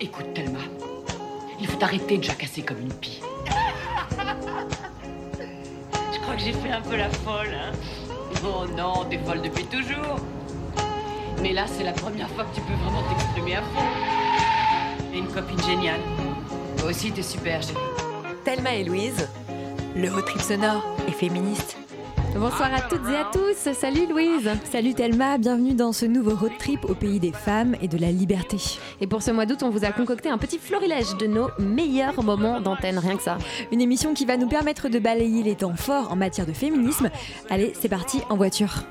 Écoute, Thelma, il faut arrêter de jacasser comme une pie. Je crois que j'ai fait un peu la folle, hein. Oh non, t'es folle depuis toujours. Mais là, c'est la première fois que tu peux vraiment t'exprimer à fond. Et une copine géniale. Toi aussi, t'es super, chérie. Thelma et Louise, le road trip sonore et féministe. Bonsoir à toutes et à tous, salut Louise Salut Thelma, bienvenue dans ce nouveau road trip au pays des femmes et de la liberté. Et pour ce mois d'août, on vous a concocté un petit florilège de nos meilleurs moments d'antenne, rien que ça. Une émission qui va nous permettre de balayer les temps forts en matière de féminisme. Allez, c'est parti en voiture.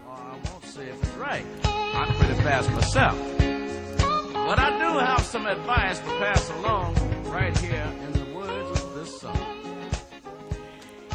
But I do have some advice to pass along right here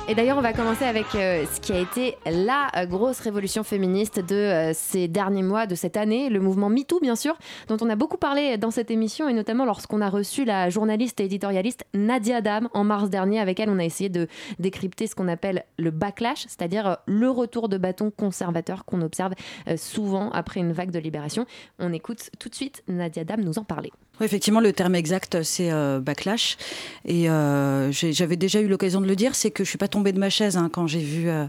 Et d'ailleurs, on va commencer avec euh, ce qui a été la euh, grosse révolution féministe de euh, ces derniers mois, de cette année, le mouvement MeToo, bien sûr, dont on a beaucoup parlé dans cette émission, et notamment lorsqu'on a reçu la journaliste et éditorialiste Nadia Dam en mars dernier. Avec elle, on a essayé de décrypter ce qu'on appelle le backlash, c'est-à-dire le retour de bâton conservateur qu'on observe souvent après une vague de libération. On écoute tout de suite Nadia Dam nous en parler. Oui, effectivement, le terme exact, c'est backlash. Et j'avais déjà eu l'occasion de le dire, c'est que je suis pas tombée de ma chaise hein, quand j'ai vu euh,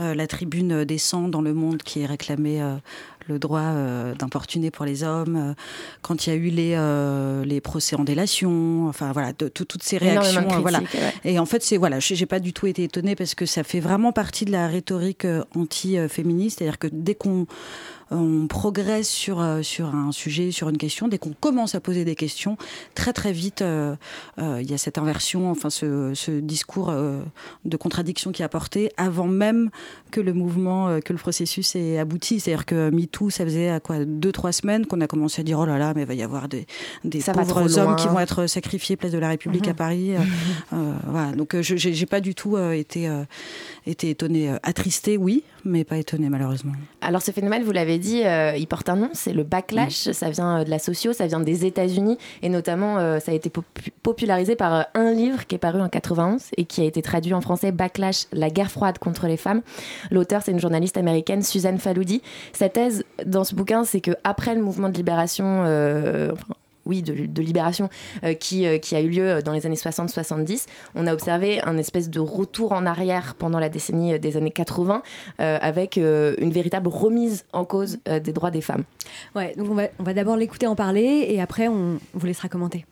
euh, la tribune des sangs dans le monde qui réclamait euh, le droit d'importuner pour les hommes, quand il y a eu les, les procès en délation, enfin voilà, de, toutes ces réactions. voilà. Et en fait, c'est voilà, j'ai pas du tout été étonnée parce que ça fait vraiment partie de la rhétorique anti-féministe, c'est-à-dire que dès qu'on on progresse sur, euh, sur un sujet, sur une question. Dès qu'on commence à poser des questions, très très vite, euh, euh, il y a cette inversion, enfin ce, ce discours de contradiction qui est apporté avant même que le mouvement, que le processus ait abouti. C'est-à-dire que MeToo, ça faisait à quoi deux trois semaines qu'on a commencé à dire oh là là, mais il va y avoir des, des pauvres hommes qui vont être sacrifiés place de la République à mhm. Paris. voilà. Donc je j'ai pas du tout été été étonnée, attristée, oui, mais pas étonnée malheureusement. Alors ce phénomène, vous l'avez dit, euh, il porte un nom, c'est le backlash. Ça vient euh, de la socio, ça vient des États-Unis et notamment euh, ça a été popularisé par un livre qui est paru en 91 et qui a été traduit en français Backlash, la guerre froide contre les femmes. L'auteur, c'est une journaliste américaine, Suzanne Faloudi. Sa thèse dans ce bouquin, c'est que après le mouvement de libération, oui, de, libération euh, qui, euh, qui, a eu lieu dans les années 60-70. On a observé un espèce de retour en arrière pendant la décennie des années 80 euh, avec une véritable remise en cause des droits des femmes. Ouais, donc on va, on va d'abord l'écouter en parler et après on vous laissera commenter.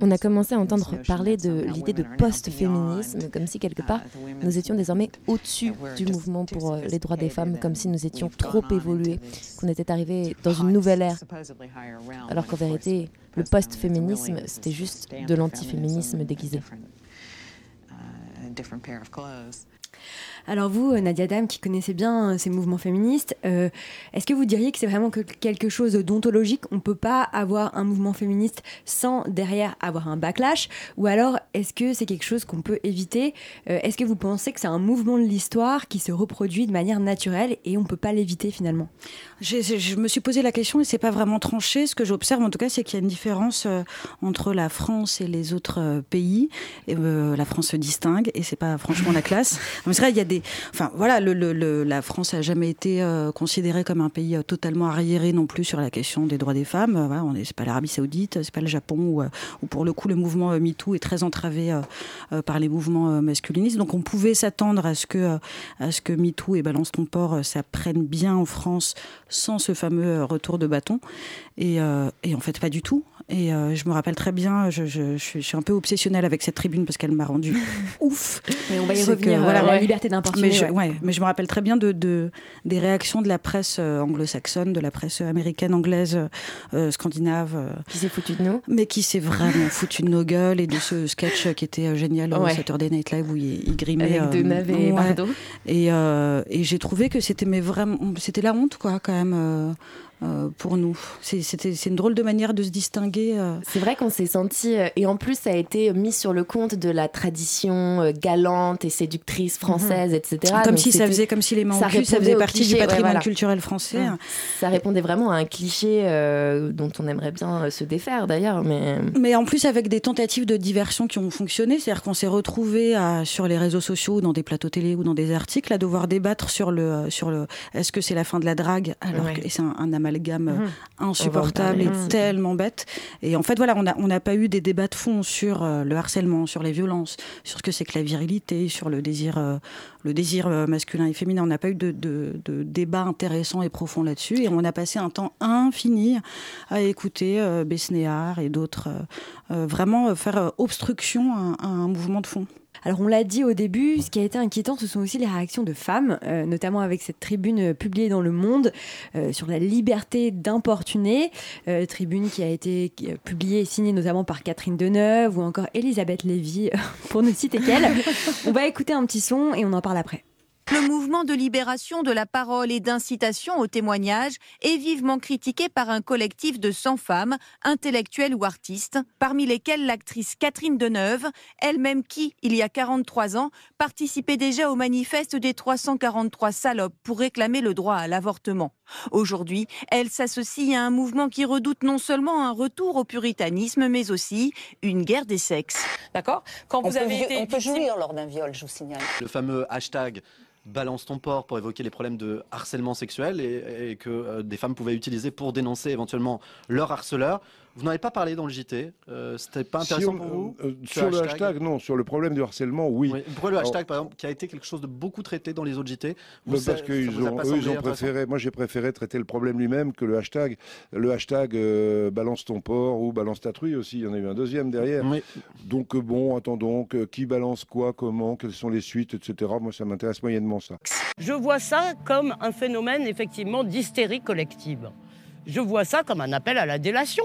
On a commencé à entendre parler de l'idée de post-féminisme, comme si quelque part nous étions désormais au-dessus du mouvement pour euh, les droits des femmes, comme si nous étions trop évolués, qu'on était arrivé dans une nouvelle ère. Alors qu'en vérité, le post-féminisme, c'était juste de l'antiféminisme déguisé. Alors vous, Nadia Dam, qui connaissez bien euh, ces mouvements féministes, euh, est-ce que vous diriez que c'est vraiment quelque chose d'ontologique? On ne peut pas avoir un mouvement féministe sans derrière avoir un backlash? Ou alors est-ce que c'est quelque chose qu'on peut éviter? Euh, Est-ce que vous pensez que c'est un mouvement de l'histoire qui se reproduit de manière naturelle et on ne peut pas l'éviter finalement? Je me suis posé la question et c'est pas vraiment tranché. Ce que j'observe en tout cas, c'est qu'il y a une différence entre la France et les autres pays. La France se distingue et c'est pas franchement la classe. Mais c'est il y a Enfin, voilà, la France a jamais été euh, considérée comme un pays euh, totalement arriéré non plus sur la question des droits des femmes. Euh, voilà, on n'est pas l'Arabie Saoudite, c'est pas le Japon où, pour le coup le mouvement MeToo est très entravé par les mouvements masculinistes. Donc on pouvait s'attendre à ce que à MeToo et Balance ton port ça bien en France sans ce fameux retour de bâton. Et en fait pas du tout. Et euh, je me rappelle très bien, je, je, je, suis un peu obsessionnelle avec cette tribune parce qu'elle m'a rendu ouf. Et on va y revenir, voilà, la liberté d'importuner. Mais, ouais. mais je me rappelle très bien de, de des réactions de la presse euh, anglo-saxonne, de la presse américaine, anglaise, euh, scandinave. qui s'est foutu de nous. Mais qui s'est vraiment foutu de nos gueules et de ce sketch qui était génial au Saturday Night Live où il, il grimait. Avec Deneuve et Bardot. Et, et j'ai trouvé que c'était mais vraiment, c'était la honte quoi quand même. Euh, pour nous. C'est une drôle de manière de se distinguer. Euh. C'est vrai qu'on s'est senti, euh, et en plus ça a été mis sur le compte de la tradition galante et séductrice française, mhm. etc. Comme si ça faisait, comme si les ça, ça faisait partie du patrimoine culturel français. Ça répondait vraiment à un cliché dont on aimerait bien se défaire d'ailleurs. Mais... mais en plus avec des tentatives de diversion qui ont fonctionné, c'est-à-dire qu'on s'est retrouvé sur les réseaux sociaux, dans des plateaux télé ou dans des articles, à devoir débattre sur le, sur le est-ce que c'est la fin de la drague alors que c'est un, un amalgame amalgame mhm. insupportable et tellement bête. Et en fait, voilà, on n'a pas eu des débats de fond sur le harcèlement, sur les violences, sur ce que c'est que la virilité, sur le désir, le désir masculin et féminin. On n'a pas eu de, de, de, débat intéressant et profond là-dessus. Et on a passé un temps infini à écouter Besnéard et d'autres vraiment faire obstruction à un mouvement de fond. Alors on l'a dit au début, ce qui a été inquiétant, ce sont aussi les réactions de femmes, euh, notamment avec cette tribune euh, publiée dans Le Monde euh, sur la liberté d'importuner, tribune qui a été publiée et signée notamment par Catherine Deneuve ou encore Elisabeth Lévy, pour ne citer qu'elle. on va écouter un petit son et on en parle après. Le mouvement de libération de la parole et d'incitation au témoignage est vivement critiqué par un collectif de 100 femmes, intellectuelles ou artistes, parmi lesquelles l'actrice Catherine Deneuve, elle-même qui, il y a 43 ans, participait déjà au manifeste des 343 salopes pour réclamer le droit à l'avortement. Aujourd'hui, elle s'associe à un mouvement qui redoute non seulement un retour au puritanisme, mais aussi une guerre des sexes. D'accord? Quand vous avez peut, été on peut jouir lors d'un viol, je vous signale. Le fameux hashtag balance ton porc pour évoquer les problèmes de harcèlement sexuel et, que euh, des femmes pouvaient utiliser pour dénoncer éventuellement leur harceleur. Vous n'avez pas parlé dans le JT. Euh, C'était pas intéressant pour vous euh, Sur le hashtag, non. Sur le problème du harcèlement, oui. Pourquoi le hashtag, par exemple, qui a été quelque chose de beaucoup traité dans les autres JT bah, Parce qu'ils ont, ils ont préféré. Moi, j'ai préféré traiter le problème lui-même que le hashtag. Le hashtag euh, balance ton porc ou balance ta truie aussi. Il y en a eu un deuxième derrière. Donc bon, attendons. qui balance quoi, comment, quelles sont les suites, etc. Moi, ça m'intéresse moyennement ça. Je vois ça comme un phénomène effectivement d'hystérie collective. Je vois ça comme un appel à la délation.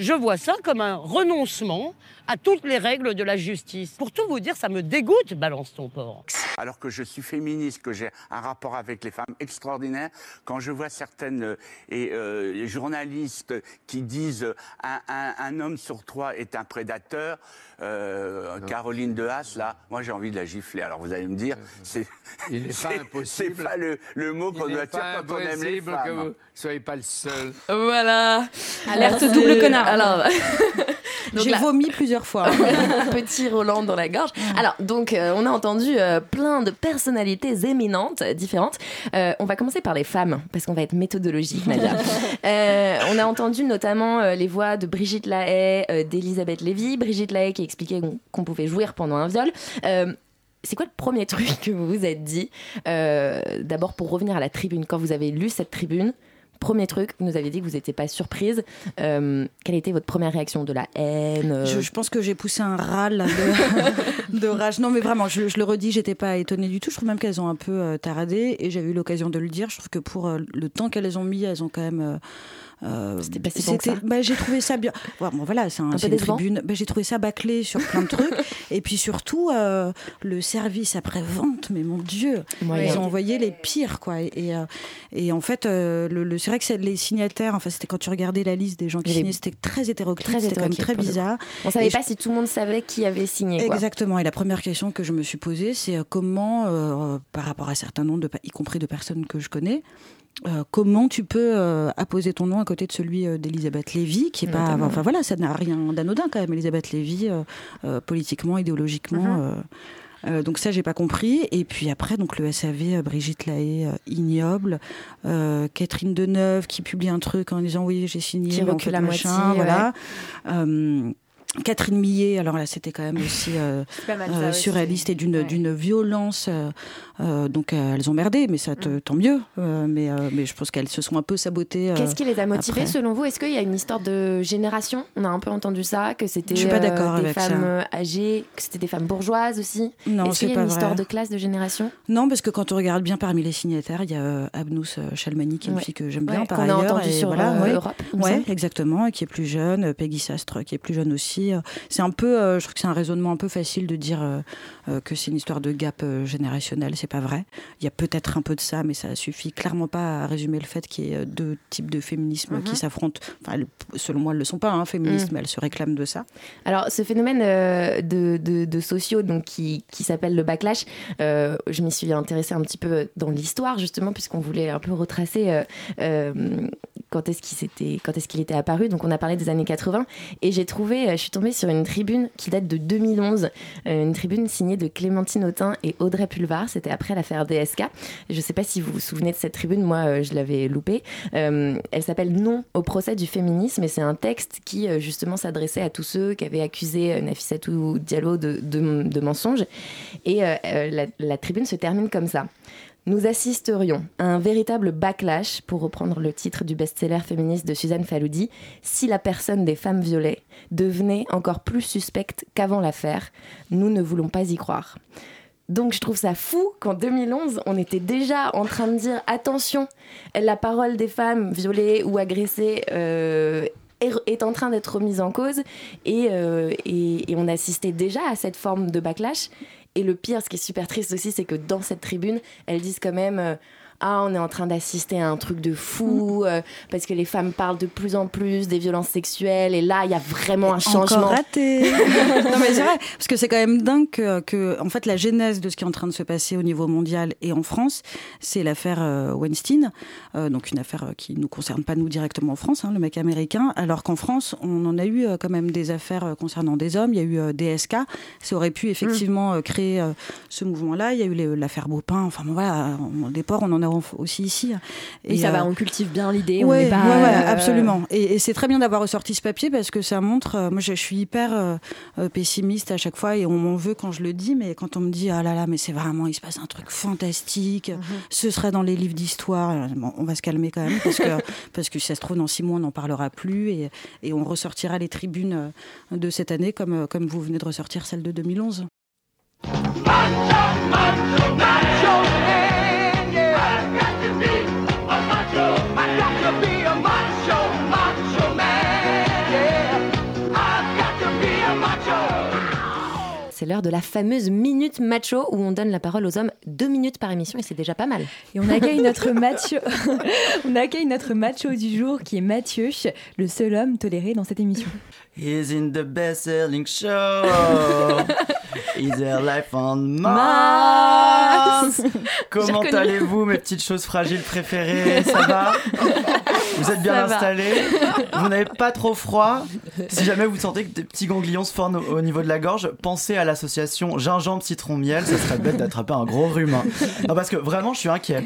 Je vois ça comme un renoncement à toutes les règles de la justice. Pour tout vous dire, ça me dégoûte, balance ton porc. Alors que je suis féministe, que j'ai un rapport avec les femmes extraordinaire, quand je vois certaines euh, et, euh, journalistes qui disent un, un, homme sur trois est un prédateur, euh, Caroline de Haas, là, moi j'ai envie de la gifler. Alors vous allez me dire, c'est c'est pas le, le mot qu'on doit dire quand on aime les femmes. que vous soyez pas le seul. Voilà. Alerte double connard. Alors. J'ai vomi plusieurs fois. Petit Roland dans la gorge. Alors, donc, euh, on a entendu euh, plein de personnalités éminentes, différentes. Euh, on va commencer par les femmes, parce qu'on va être méthodologique, Nadia. on a entendu notamment les voix de Brigitte Lahaye, d'Elisabeth Lévy. Brigitte Lahaye qui expliquait qu'on pouvait jouir pendant un viol c'est quoi le premier truc que vous vous êtes dit D'abord, pour revenir à la tribune, quand vous avez lu cette tribune, Premier truc, vous nous avez dit que vous n'étiez pas surprise. Euh, quelle était votre première réaction De la haine euh je, pense que j'ai poussé un râle de, rage. Non, mais vraiment, je, le redis, j'étais pas étonnée du tout. Je trouve même qu'elles ont un peu euh, taradé et j'avais eu l'occasion de le dire. Je trouve que pour le temps qu'elles ont mis, elles ont quand même euh, c'était pas si bon bah, J'ai trouvé ça bien. bon, voilà, c'est un, une tribune. Bah, j'ai trouvé ça bâclé sur plein de trucs. Et puis surtout, euh, le service après-vente, mais mon Dieu, ils ont envoyé les pires. Quoi. Et, et, euh, en fait, le, c'est vrai que les signataires, enfin, c'était quand tu regardais la liste des gens qui signaient, c'était très hétéroclite, c'était quand même très bizarre. On savait pas si tout le monde savait qui avait signé. Quoi. Exactement. Et la première question que je me suis posée, c'est comment, par rapport à certains noms, de, y compris de personnes que je connais, euh, comment tu peux euh, apposer ton nom à côté de celui euh, d'Elisabeth Lévy, qui est pas, enfin voilà, ça n'a rien d'anodin quand même, Elisabeth Lévy, politiquement, idéologiquement. Mhm. donc ça, j'ai pas compris. Et puis après, donc le SAV, Brigitte Lahaye, ignoble, Catherine Deneuve qui publie un truc en disant oui, j'ai signé, qui recule la moitié, voilà. Catherine Millet, alors là c'était quand même aussi surréaliste et d'une d'une violence euh, donc euh, elles ont merdé, mais ça mm. tant mieux. Euh, mais, mais je pense qu'elles se sont un peu sabotées. Qu'est-ce qui les a motivées selon vous? Est-ce qu'il y a une histoire de génération? On a un peu entendu ça, que c'était des femmes âgées, que c'était des femmes bourgeoises aussi. Non, Est-ce qu'il y a une histoire de classe, de génération? Non, parce que quand on regarde bien parmi les signataires, il y a Abnous Chalmani, qui est une fille que j'aime bien par ailleurs. A entendu sur voilà, Europe. Ouais, exactement, qui est plus jeune. Peggy Sastre, qui est plus jeune aussi. C'est un peu, je trouve que c'est un raisonnement un peu facile de dire que c'est une histoire de gap générationnel. C'est pas vrai. Il y a peut-être un peu de ça, mais ça suffit clairement pas à résumer le fait qu'il y ait deux types de féminisme qui mhm. s'affrontent. Enfin, selon moi, elles ne le sont pas, hein, féministes, mhm. mais elles se réclament de ça. Alors, ce phénomène euh, de, de, sociaux donc, qui, qui s'appelle le backlash, euh, je m'y suis intéressée un petit peu dans l'histoire, justement, puisqu'on voulait un peu retracer euh, quand est-ce qu'il était, quand est-ce qu'il était apparu. Donc, on a parlé des années 80, et j'ai trouvé, je suis tombée sur une tribune qui date de 2011, euh, une tribune signée de Clémentine Autain et Audrey Pulvar. C'était après l'affaire DSK. Je ne sais pas si vous vous souvenez de cette tribune, moi euh, je l'avais loupée. elle s'appelle Non au procès du féminisme et c'est un texte qui justement s'adressait à tous ceux qui avaient accusé Nafissatou Diallo de, de, mensonges. Et la tribune se termine comme ça. Nous assisterions à un véritable backlash, pour reprendre le titre du best-seller féministe de Suzanne Faloudi, si la personne des femmes violées devenait encore plus suspecte qu'avant l'affaire. Nous ne voulons pas y croire. Donc je trouve ça fou qu'en 2011, on était déjà en train de dire attention, la parole des femmes violées ou agressées euh, est en train d'être mise en cause euh, et, et, on assistait déjà à cette forme de backlash. Et le pire, ce qui est super triste aussi, c'est que dans cette tribune, elles disent quand même euh, ah on est en train d'assister à un truc de fou mm. euh, parce que les femmes parlent de plus en plus des violences sexuelles et là il y a vraiment un changement. Encore raté. non mais c'est vrai parce que c'est quand même dingue que, en fait la genèse de ce qui est en train de se passer au niveau mondial et en France, c'est l'affaire euh, Weinstein, euh, donc une affaire qui nous concerne pas nous directement en France, hein, le mec américain, alors qu'en France on en a eu quand même des affaires concernant des hommes. Il y a eu DSK, ça aurait pu effectivement créer ce mouvement-là. Il y a eu l'affaire Beaupin. Enfin bon, voilà, des ports on en a aussi ici. Et ça va, euh, on cultive bien l'idée. Oui, ouais, euh, absolument. Et, c'est très bien d'avoir ressorti ce papier parce que ça montre. Euh, moi, je, suis hyper pessimiste à chaque fois et on m'en veut quand je le dis, mais quand on me dit ah là là, mais c'est vraiment, il se passe un truc fantastique, mhm. ce sera dans les livres d'histoire. on va se calmer quand même parce que parce que si ça se trouve dans six mois, on n'en parlera plus et, et on ressortira les tribunes de cette année comme comme vous venez de ressortir celle de 2011. C'est l'heure de la fameuse minute macho où on donne la parole aux hommes deux minutes par émission et c'est déjà pas mal. Et on accueille notre macho, on accueille notre macho du jour qui est Mathieu, le seul homme toléré dans cette émission. He's in the best-selling show. Is there life on Mars? Comment allez-vous, mes petites choses fragiles préférées? Ça va? Vous êtes bien installés? Vous n'avez pas trop froid? Si jamais vous sentez que des petits ganglions se forment au niveau de la gorge, pensez à l'association gingembre citron miel. Ça serait bête d'attraper un gros rhume. Hein. Non, parce que vraiment, je suis inquiet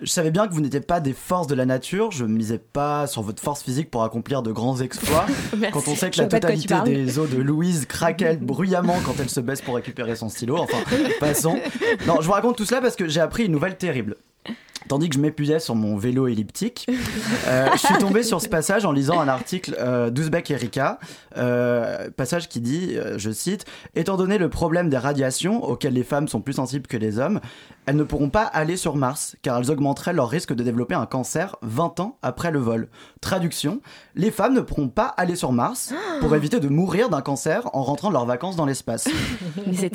je savais bien que vous n'étiez pas des forces de la nature. Je ne misais pas sur votre force physique pour accomplir de grands exploits. quand on sait que la totalité des os de Louise craquent bruyamment quand elle se baisse pour récupérer son stylo. Enfin, passons. Non, je vous raconte tout cela parce que j'ai appris une nouvelle terrible. Tandis que je m'épuisais sur mon vélo elliptique, euh, je suis tombé sur ce passage en lisant un article euh, d'Ouzbek Erika, euh, passage qui dit, euh, je cite, Étant donné le problème des radiations auxquelles les femmes sont plus sensibles que les hommes, elles ne pourront pas aller sur Mars car elles augmenteraient leur risque de développer un cancer 20 ans après le vol. Traduction, les femmes ne pourront pas aller sur Mars pour éviter de mourir d'un cancer en rentrant de leurs vacances dans l'espace.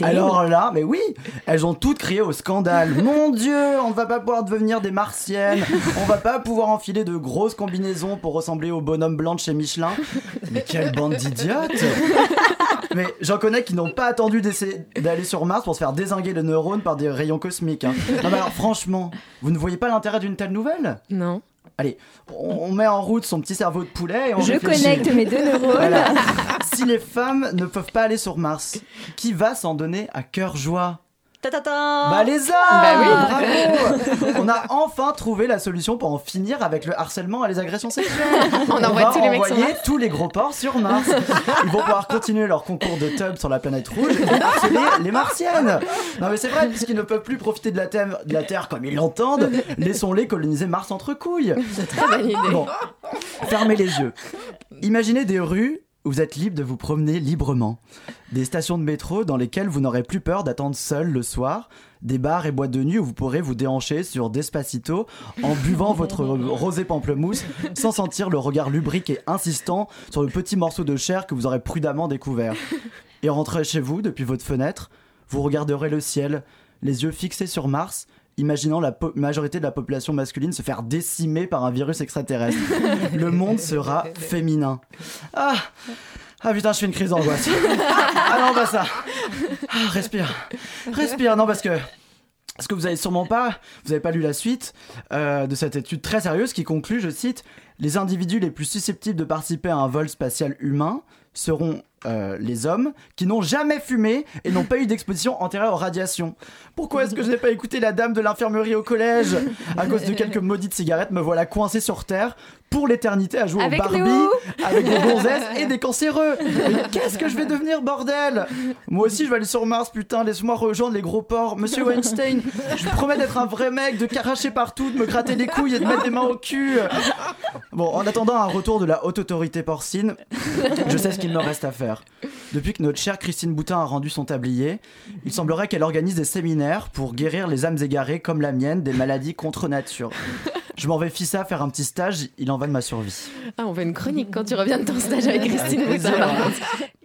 Alors là, mais oui, elles ont toutes crié au scandale. Mon Dieu, on ne va pas pouvoir devenir des martiennes, on va pas pouvoir enfiler de grosses combinaisons pour ressembler aux bonhommes blancs chez Michelin. Mais quelle bande d'idiotes Mais j'en connais qui n'ont pas attendu d'aller sur Mars pour se faire désinguer le neurone par des rayons cosmiques. Hein. Non, mais alors franchement, vous ne voyez pas l'intérêt d'une telle nouvelle? Non. Allez, on, met en route son petit cerveau de poulet et on Je connecte mes deux neurones. si les femmes ne peuvent pas aller sur Mars, qui va s'en donner à cœur joie? Bah les hommes bah oui. Bravo On a enfin trouvé la solution pour en finir avec le harcèlement et les agressions sexuelles. On, envoie tous les mecs envoyer tous les gros porcs sur Mars. Ils vont pouvoir continuer leur concours de tub sur la planète rouge et les martiennes. Non mais c'est vrai, puisqu'ils ne peuvent plus profiter de la, Terre, de la Terre comme ils l'entendent, laissons-les coloniser Mars entre couilles. C'est très bonne idée. Bon, fermez les yeux. Imaginez des rues vous êtes libre de vous promener librement. Des stations de métro dans lesquelles vous n'aurez plus peur d'attendre seul le soir. Des bars et boîtes de nuit où vous pourrez vous déhancher sur Despacito en buvant votre rosé pamplemousse sans sentir le regard lubrique et insistant sur le petit morceau de chair que vous aurez prudemment découvert. Et rentrez chez vous depuis votre fenêtre, vous regarderez le ciel, les yeux fixés sur Mars imaginant la majorité de la population masculine se faire décimer par un virus extraterrestre. le monde sera féminin. Ah ah putain, je fais une crise d'angoisse. ah non, pas ça. Ah, respire. Respire, non, parce que. Parce que vous avez sûrement pas, vous avez pas lu la suite euh, de cette étude très sérieuse qui conclut, je cite, les individus les plus susceptibles de participer à un vol spatial humain seront euh, les hommes qui n'ont jamais fumé et n'ont pas eu d'exposition antérieure aux radiations. Pourquoi est-ce que je n'ai pas écouté la dame de l'infirmerie au collège? À cause de quelques maudites cigarettes, me voilà coincé sur Terre pour l'éternité à jouer au Barbie avec des gonzesses et des cancéreux. Qu'est-ce que je vais devenir, bordel? Moi aussi, je vais aller sur Mars, putain, laisse-moi rejoindre les gros porcs. Monsieur Weinstein, je vous promets d'être un vrai mec, de caracher partout, de me gratter les couilles et de mettre des mains au cul. Bon, en attendant un retour de la haute autorité porcine, je sais ce qu'il me reste à faire. Depuis que notre chère Christine Boutin a rendu son tablier, il semblerait qu'elle organise des séminaires pour guérir les âmes égarées comme la mienne des maladies contre nature. Je m'en vais Fissa faire un petit stage, il en va de ma survie. Ah, on veut une chronique quand tu reviens de ton stage avec Christine Boutin.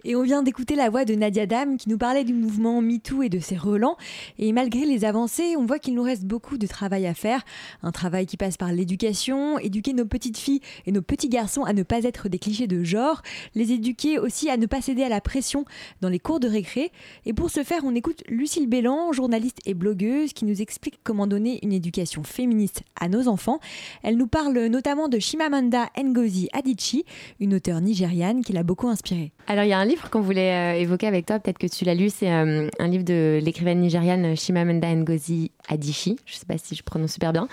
Et on vient d'écouter la voix de Nadia Dam qui nous parlait du mouvement MeToo et de ses relents. Et malgré les avancées, on voit qu'il nous reste beaucoup de travail à faire. Un travail qui passe par l'éducation, éduquer nos petites filles et nos petits garçons à ne pas être des clichés de genre, les éduquer aussi à ne pas céder à la pression dans les cours de récré. Et pour ce faire, on écoute Lucille Bélan, journaliste et blogueuse, qui nous explique comment donner une éducation féministe à nos enfants. Elle nous parle notamment de Shimamanda Ngozi Adichie, une auteure nigériane qui l'a beaucoup inspirée. Alors il y a un livre qu'on voulait euh, évoquer avec toi, peut-être que tu l'as lu, c'est euh, un livre de l'écrivaine nigériane Shimamanda Ngozi Adichie, je ne sais pas si je prononce super bien.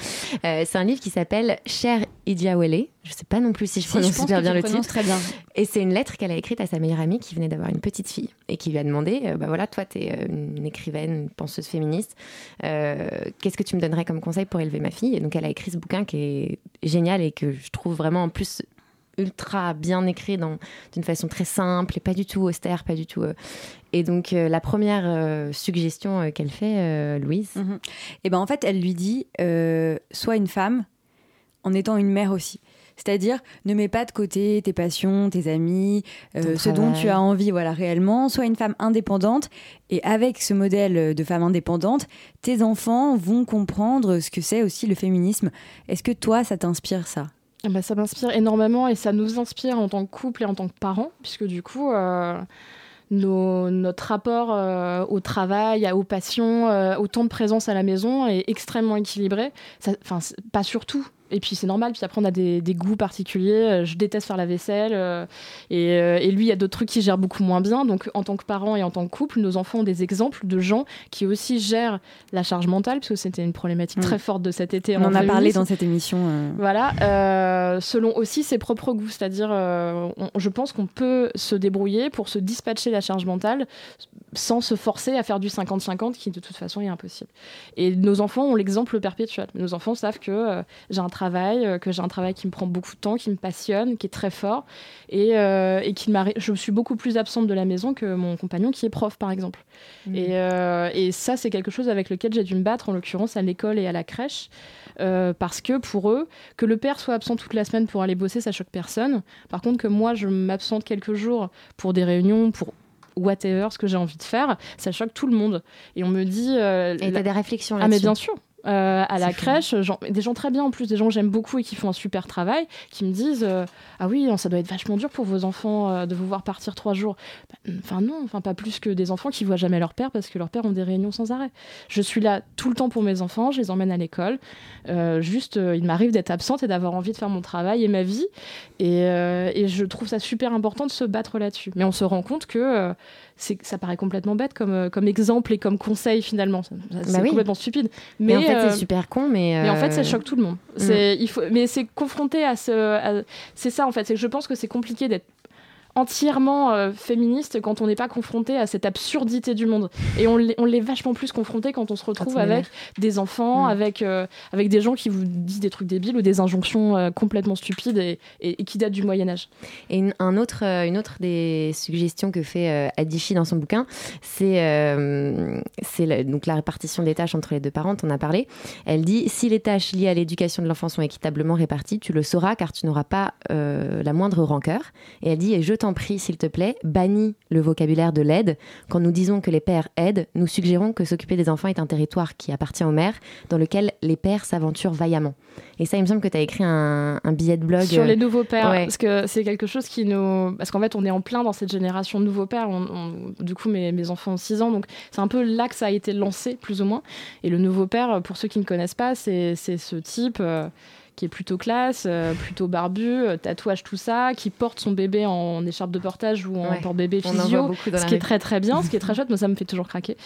Euh, c'est un livre qui s'appelle Cher Idiawele. Je ne sais pas non plus si je prononce super bien le titre. très bien. Et c'est une lettre qu'elle a écrite à sa meilleure amie qui venait d'avoir une petite fille et qui lui a demandé, bah voilà, toi tu es une écrivaine, une penseuse féministe, qu'est-ce que tu me donnerais comme conseil pour élever ma fille? Et donc elle a écrit ce bouquin qui est génial et que je trouve vraiment en plus ultra bien écrit d'une façon très simple et pas du tout austère, pas du tout. Euh. Et donc euh, la première euh, suggestion qu'elle fait, Louise, et mhm. eh ben en fait elle lui dit sois une femme en étant une mère aussi. C'est-à-dire, ne mets pas de côté tes passions, tes amis, ce dont tu as envie, voilà, réellement. Sois une femme indépendante. Et avec ce modèle de femme indépendante, tes enfants vont comprendre ce que c'est aussi le féminisme. Est-ce que toi, ça t'inspire ça? Ah bah, ça m'inspire énormément et ça nous inspire en tant que couple et en tant que parents, puisque du coup, euh, notre rapport euh, au travail, aux passions, euh, au temps de présence à la maison est extrêmement équilibré. Enfin, pas surtout, et puis c'est normal, puis après on a des, goûts particuliers. Euh, je déteste faire la vaisselle. Euh, euh, et, lui, il y a d'autres trucs qui gèrent beaucoup moins bien. Donc en tant que parents et en tant que couple, nos enfants ont des exemples de gens qui aussi gèrent la charge mentale, parce que c'était une problématique mm. très forte de cet été. On en, a parlé dans cette émission. Voilà, selon aussi ses propres goûts. C'est-à-dire, je pense qu'on peut se débrouiller pour se dispatcher la charge mentale sans se forcer à faire du 50-50, qui de toute façon est impossible. Et nos enfants ont l'exemple perpétuel. Nos enfants savent que j'ai un travail, euh, que j'ai un travail qui me prend beaucoup de temps, qui me passionne, qui est très fort, et, euh, et qui je suis beaucoup plus absente de la maison que mon compagnon qui est prof, par exemple. Mmh. Et, euh, et, ça, c'est quelque chose avec lequel j'ai dû me battre, en l'occurrence à l'école et à la crèche. parce que pour eux, que le père soit absent toute la semaine pour aller bosser, ça choque personne. Par contre, que moi, je m'absente quelques jours pour des réunions, pour whatever, ce que j'ai envie de faire, ça choque tout le monde. Et on me dit... et t'as des réflexions là-dessus Ah mais bien sûr euh, à la crèche, des gens très bien en plus, des gens que j'aime beaucoup et qui font un super travail, qui me disent euh, Ah oui, ça doit être vachement dur pour vos enfants euh, de vous voir partir trois jours. Bah, enfin, non, enfin, pas plus que des enfants qui voient jamais leur père parce que leurs pères ont des réunions sans arrêt. Je suis là tout le temps pour mes enfants, je les emmène à l'école. juste, il m'arrive d'être absente et d'avoir envie de faire mon travail et ma vie. Et, et, je trouve ça super important de se battre là-dessus. Mais on se rend compte que ça paraît complètement bête comme, euh, comme exemple et comme conseil finalement. C'est bah complètement stupide. Mais, en fait, c'est euh, super con. Mais, mais en fait, ça euh, choque tout le monde. Mm. Il faut, mais c'est confronté à ce. C'est ça en fait. C'est que je pense que c'est compliqué d'être entièrement euh, féministe quand on n'est pas confronté à cette absurdité du monde. Et on l'est vachement plus confronté quand on se retrouve avec des enfants, mm. avec, euh, avec des gens qui vous disent des trucs débiles ou des injonctions euh, complètement stupides et, et, qui datent du Moyen Âge. Et une, un autre, une autre des suggestions que fait Adichie dans son bouquin, c'est c'est donc la répartition des tâches entre les deux parents, on en a parlé. Elle dit, si les tâches liées à l'éducation de l'enfant sont équitablement réparties, tu le sauras car tu n'auras pas la moindre rancœur. Et elle dit, et je t'en prie, s'il te plaît, bannis le vocabulaire de l'aide. Quand nous disons que les pères aident, nous suggérons que s'occuper des enfants est un territoire qui appartient aux mères, dans lequel les pères s'aventurent vaillamment. Et ça, il me semble que tu as écrit un, billet de blog. Sur les nouveaux pères, parce que c'est quelque chose qui nous. Parce qu'en fait, on est en plein dans cette génération de nouveaux pères. Du coup, mes, mes enfants ont 6 ans, donc c'est un peu là que ça a été lancé, plus ou moins. Et le nouveau père, pour ceux qui ne connaissent pas, c'est ce type. Euh, qui est plutôt classe, plutôt barbu, tatouage, tout ça, qui porte son bébé en écharpe de portage ou en porte-bébé physio, ce qui est très très bien, ce qui est très chouette, moi ça me fait toujours craquer.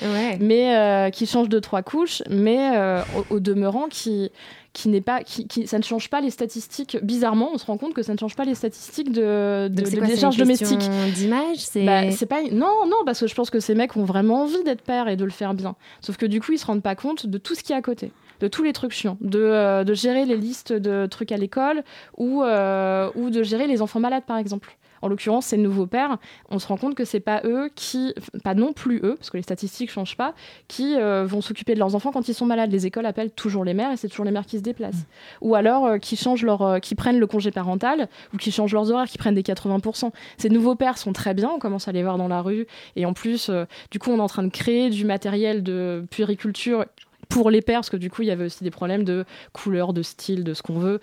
Mais qui change de trois couches, mais au, demeurant qui qui n'est pas, qui, ça ne change pas les statistiques. Bizarrement, on se rend compte que ça ne change pas les statistiques de, de, de décharge domestique. D'image, c'est. Bah, c'est pas. Non, non, parce que je pense que ces mecs ont vraiment envie d'être pères et de le faire bien. Sauf que du coup, ils se rendent pas compte de tout ce qui est à côté de tous les trucs chiants, de, euh, de gérer les listes de trucs à l'école ou, euh, ou de gérer les enfants malades par exemple en l'occurrence ces nouveaux pères, on se rend compte que c'est pas eux qui, pas non plus eux, parce que les statistiques changent pas, qui euh, vont s'occuper de leurs enfants quand ils sont malades. Les écoles appellent toujours les mères et c'est toujours les mères qui se déplacent. Mmh. Ou alors qui changent leur, qui prennent le congé parental ou qui changent leurs horaires, qui prennent des 80%. Ces nouveaux pères sont très bien, on commence à les voir dans la rue et en plus, du coup, on est en train de créer du matériel de puériculture pour les pères, parce que du coup, il y avait aussi des problèmes de couleur, de style, de ce qu'on veut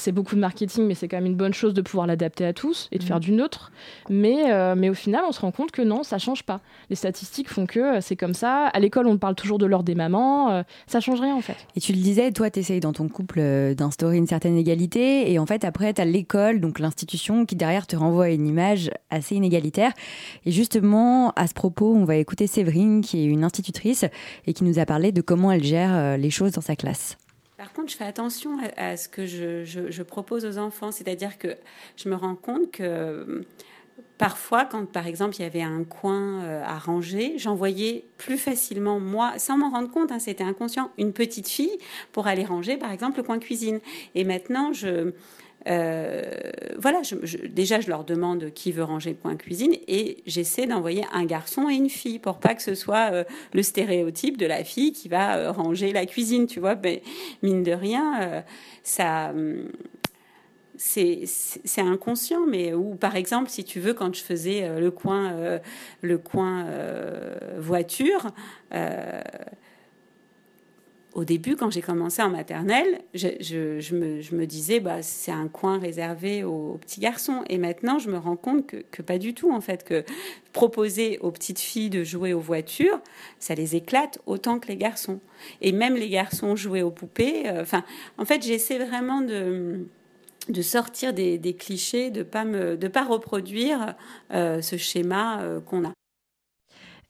c'est beaucoup de marketing, mais c'est quand même une bonne chose de pouvoir l'adapter à tous et de faire mhm. du neutre. Mais, euh, mais au final, on se rend compte que non, ça change pas. Les statistiques font que euh, c'est comme ça. À l'école, on parle toujours de l'ordre des mamans. Euh, ça change rien, en fait. Et tu le disais, toi, tu essayes dans ton couple d'instaurer une certaine égalité. Et en fait, après, tu as l'école, donc l'institution, qui derrière te renvoie à une image assez inégalitaire. Et justement, à ce propos, on va écouter Séverine, qui est une institutrice et qui nous a parlé de comment elle gère les choses dans sa classe. Par contre, je fais attention à, ce que je, propose aux enfants, c'est-à-dire que je me rends compte que parfois, quand par exemple il y avait un coin euh, à ranger, j'envoyais plus facilement, moi, sans m'en rendre compte, hein, c'était inconscient, une petite fille pour aller ranger par exemple le coin cuisine. Et maintenant, je, euh, voilà, déjà je leur demande qui veut ranger le coin cuisine et j'essaie d'envoyer un garçon et une fille pour pas que ce soit euh, le stéréotype de la fille qui va euh, ranger la cuisine, tu vois. Mais mine de rien, ça. Hum, c'est inconscient, mais ou par exemple, si tu veux, quand je faisais le coin, le coin voiture, au début, quand j'ai commencé en maternelle, je, me, disais, bah, c'est un coin réservé aux, petits garçons. Et maintenant, je me rends compte que, pas du tout, en fait, que proposer aux petites filles de jouer aux voitures, ça les éclate autant que les garçons. Et même les garçons jouer aux poupées. Euh, enfin, en fait, j'essaie vraiment de sortir des, clichés, de pas pas reproduire euh, ce schéma euh, qu'on a.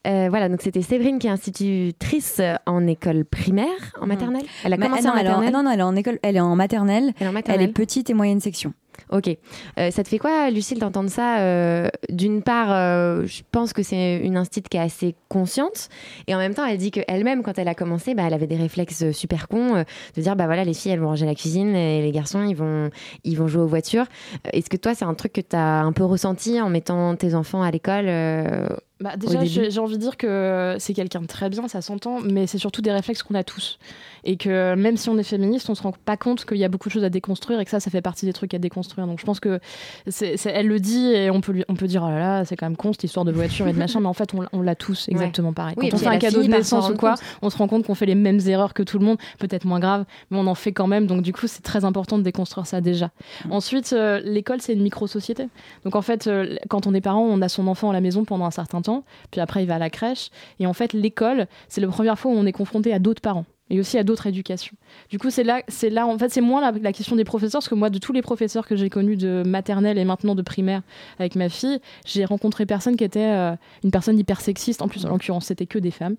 Euh, voilà, donc c'était Séverine qui est institutrice en école primaire, en mhm. maternelle. Elle a commencé en maternelle. non, non, elle est en école, elle est en maternelle. Elle est, en maternelle. Elle est petite et moyenne section. Ok. Euh, ça te fait quoi, Lucille, d'entendre ça euh, D'une part, je pense que c'est une institut qui est assez consciente, et en même temps, elle dit qu'elle-même, quand elle a commencé, bah, elle avait des réflexes super cons, de dire, bah voilà, les filles, elles vont ranger la cuisine, et les garçons, ils vont, ils vont jouer aux voitures. Est-ce que toi, c'est un truc que tu as un peu ressenti en mettant tes enfants à l'école bah, déjà, j'ai envie de dire que c'est quelqu'un de très bien, ça s'entend, mais c'est surtout des réflexes qu'on a tous. Et que même si on est féministe, on se rend pas compte qu'il y a beaucoup de choses à déconstruire et que ça, ça fait partie des trucs à déconstruire. Donc je pense que c'est elle le dit et on peut, lui, on peut dire, oh là là, c'est quand même con cette histoire de voiture et de machin, mais en fait, on, on l'a tous exactement pareil. Quand on fait un cadeau de naissance ou quoi, on se rend compte qu'on fait les mêmes erreurs que tout le monde, peut-être moins grave, mais on en fait quand même. Donc du coup, c'est très important de déconstruire ça déjà. Ensuite, euh, l'école, c'est une micro-société. Donc en fait, euh, quand on est parent, on a son enfant à la maison pendant un certain temps puis après il va à la crèche. Et en fait, l'école, c'est la première fois où on est confronté à d'autres parents et aussi à d'autres éducations. Du coup, c'est là, c'est là, en fait, c'est moins la, question des professeurs, parce que moi, de tous les professeurs que j'ai connus de maternelle et maintenant de primaire avec ma fille, j'ai rencontré personne qui était euh, une personne hyper sexiste. En plus, en l'occurrence, c'était que des femmes.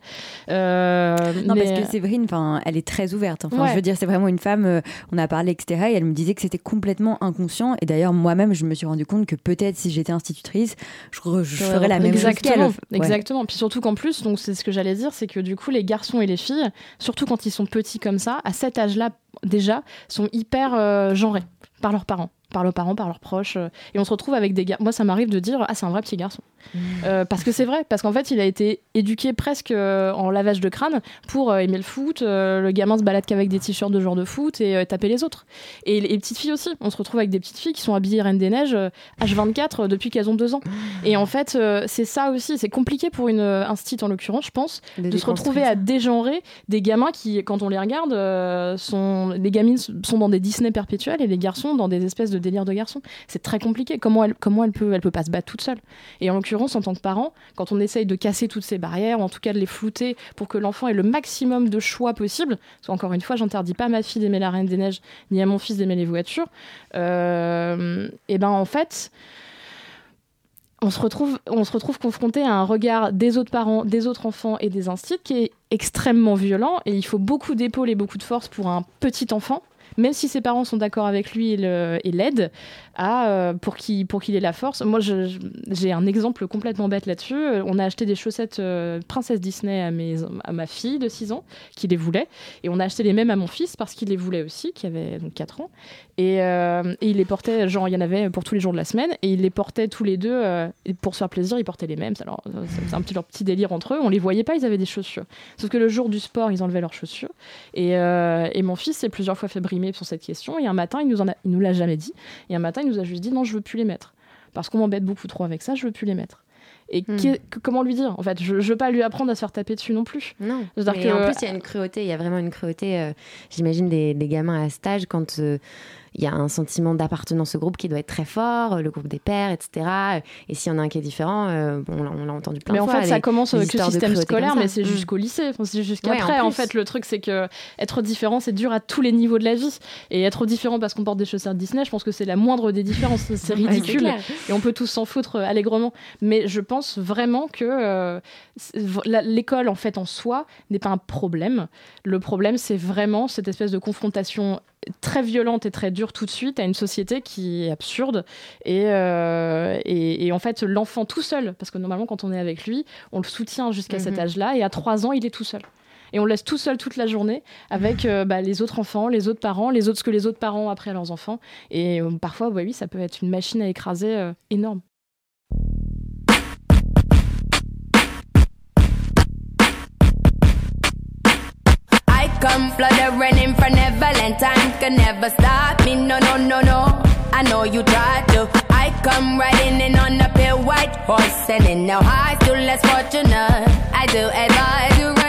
Euh, non, parce que Séverine, enfin, elle est très ouverte. Enfin, je veux dire, c'est vraiment une femme. Euh, on a parlé, etc. Et elle me disait que c'était complètement inconscient. Et d'ailleurs, moi-même, je me suis rendu compte que peut-être si j'étais institutrice, je, ferais la même exactement, chose Exactement. Puis surtout qu'en plus, donc c'est ce que j'allais dire, c'est que du coup, les garçons et les filles, surtout quand ils sont petits comme ça, à cet âge-là déjà, sont hyper euh, genrés par leurs parents par leurs parents, par leurs proches. Euh, et on se retrouve avec des gars. Moi, ça m'arrive de dire Ah, c'est un vrai petit garçon. Mmh. Euh, parce que c'est vrai, parce qu'en fait, il a été éduqué presque euh, en lavage de crâne pour aimer le foot. le gamin se balade qu'avec des t-shirts de genre de foot et taper les autres. Et les, petites filles aussi. On se retrouve avec des petites filles qui sont habillées Reine des Neiges H24 depuis qu'elles ont deux ans. Et en fait, c'est ça aussi. C'est compliqué pour une instite, en l'occurrence, je pense, de, se retrouver à dégenrer des gamins qui, quand on les regarde, sont. Les gamines sont dans des Disney perpétuels et les garçons dans des espèces de délire de garçon. C'est très compliqué. Comment elle, comment elle peut, elle peut pas se battre toute seule? Et en l'occurrence, en tant que parent, quand on essaye de casser toutes ces barrières, ou en tout cas de les flouter pour que l'enfant ait le maximum de choix possible, parce qu'encore une fois, j'interdis pas à ma fille d'aimer la Reine des Neiges, ni à mon fils d'aimer les voitures. Euh, et ben en fait on se retrouve, on se retrouve confronté à un regard des autres parents, des autres enfants et des instituts qui est extrêmement violent et il faut beaucoup d'épaules et beaucoup de force pour un petit enfant même si ses parents sont d'accord avec lui et l'aident, euh, pour qu'il ait la force. Moi, j'ai un exemple complètement bête là-dessus. On a acheté des chaussettes euh, Princesse Disney à, mes, à ma fille de 6 ans, qui les voulait, et on a acheté les mêmes à mon fils parce qu'il les voulait aussi, qui avait donc 4 ans. Et, euh, et, il les portait, genre, il y en avait pour tous les jours de la semaine, et il les portait tous les deux, et pour se faire plaisir, ils portaient les mêmes. Alors, c'est un petit, leur petit délire entre eux. On les voyait pas, ils avaient des chaussures. Sauf que le jour du sport, ils enlevaient leurs chaussures. Et, et mon fils s'est plusieurs fois fait brimer sur cette question, et un matin, il nous, il nous l'a jamais dit, et un matin, il nous a juste dit non, je veux plus les mettre. Parce qu'on m'embête beaucoup trop avec ça, je veux plus les mettre. Et hmm. comment lui dire? En fait, je, ne veux pas lui apprendre à se faire taper dessus non plus. Non. Que... En plus, il y a une cruauté. Il y a vraiment une cruauté. Euh, j'imagine des, gamins à stage quand euh, il y a un sentiment d'appartenance au groupe qui doit être très fort, le groupe des pères, etc. Et s'il y en a un qui est différent, euh, bon, on l'a entendu plein de fois. Mais en fait, ça commence avec le système scolaire, mais c'est mm. jusqu'au lycée, c'est jusqu'après. en, fait, le truc, c'est que être différent, c'est dur à tous les niveaux de la vie. Et être différent parce qu'on porte des chaussettes Disney, je pense que c'est la moindre des différences. C'est ridicule. et on peut tous s'en foutre euh, allègrement. Mais je pense vraiment que euh, l'école, en fait, en soi, n'est pas un problème. Le problème, c'est vraiment cette espèce de confrontation très violente et très dure tout de suite à une société qui est absurde et, euh, et, en fait l'enfant tout seul parce que normalement quand on est avec lui on le soutient jusqu'à cet mhm. âge-là et à trois ans il est tout seul et on le laisse tout seul toute la journée avec euh, bah, les autres enfants, les autres parents, les autres ce que les autres parents ont appris à leurs enfants et euh, parfois oui ça peut être une machine à écraser énorme. Come fluttering in for Neverland. Time can never stop me. No, no, no, no. I know you tried to. I come riding in on a pale white horse, and in no high, still less fortunate. I do advise you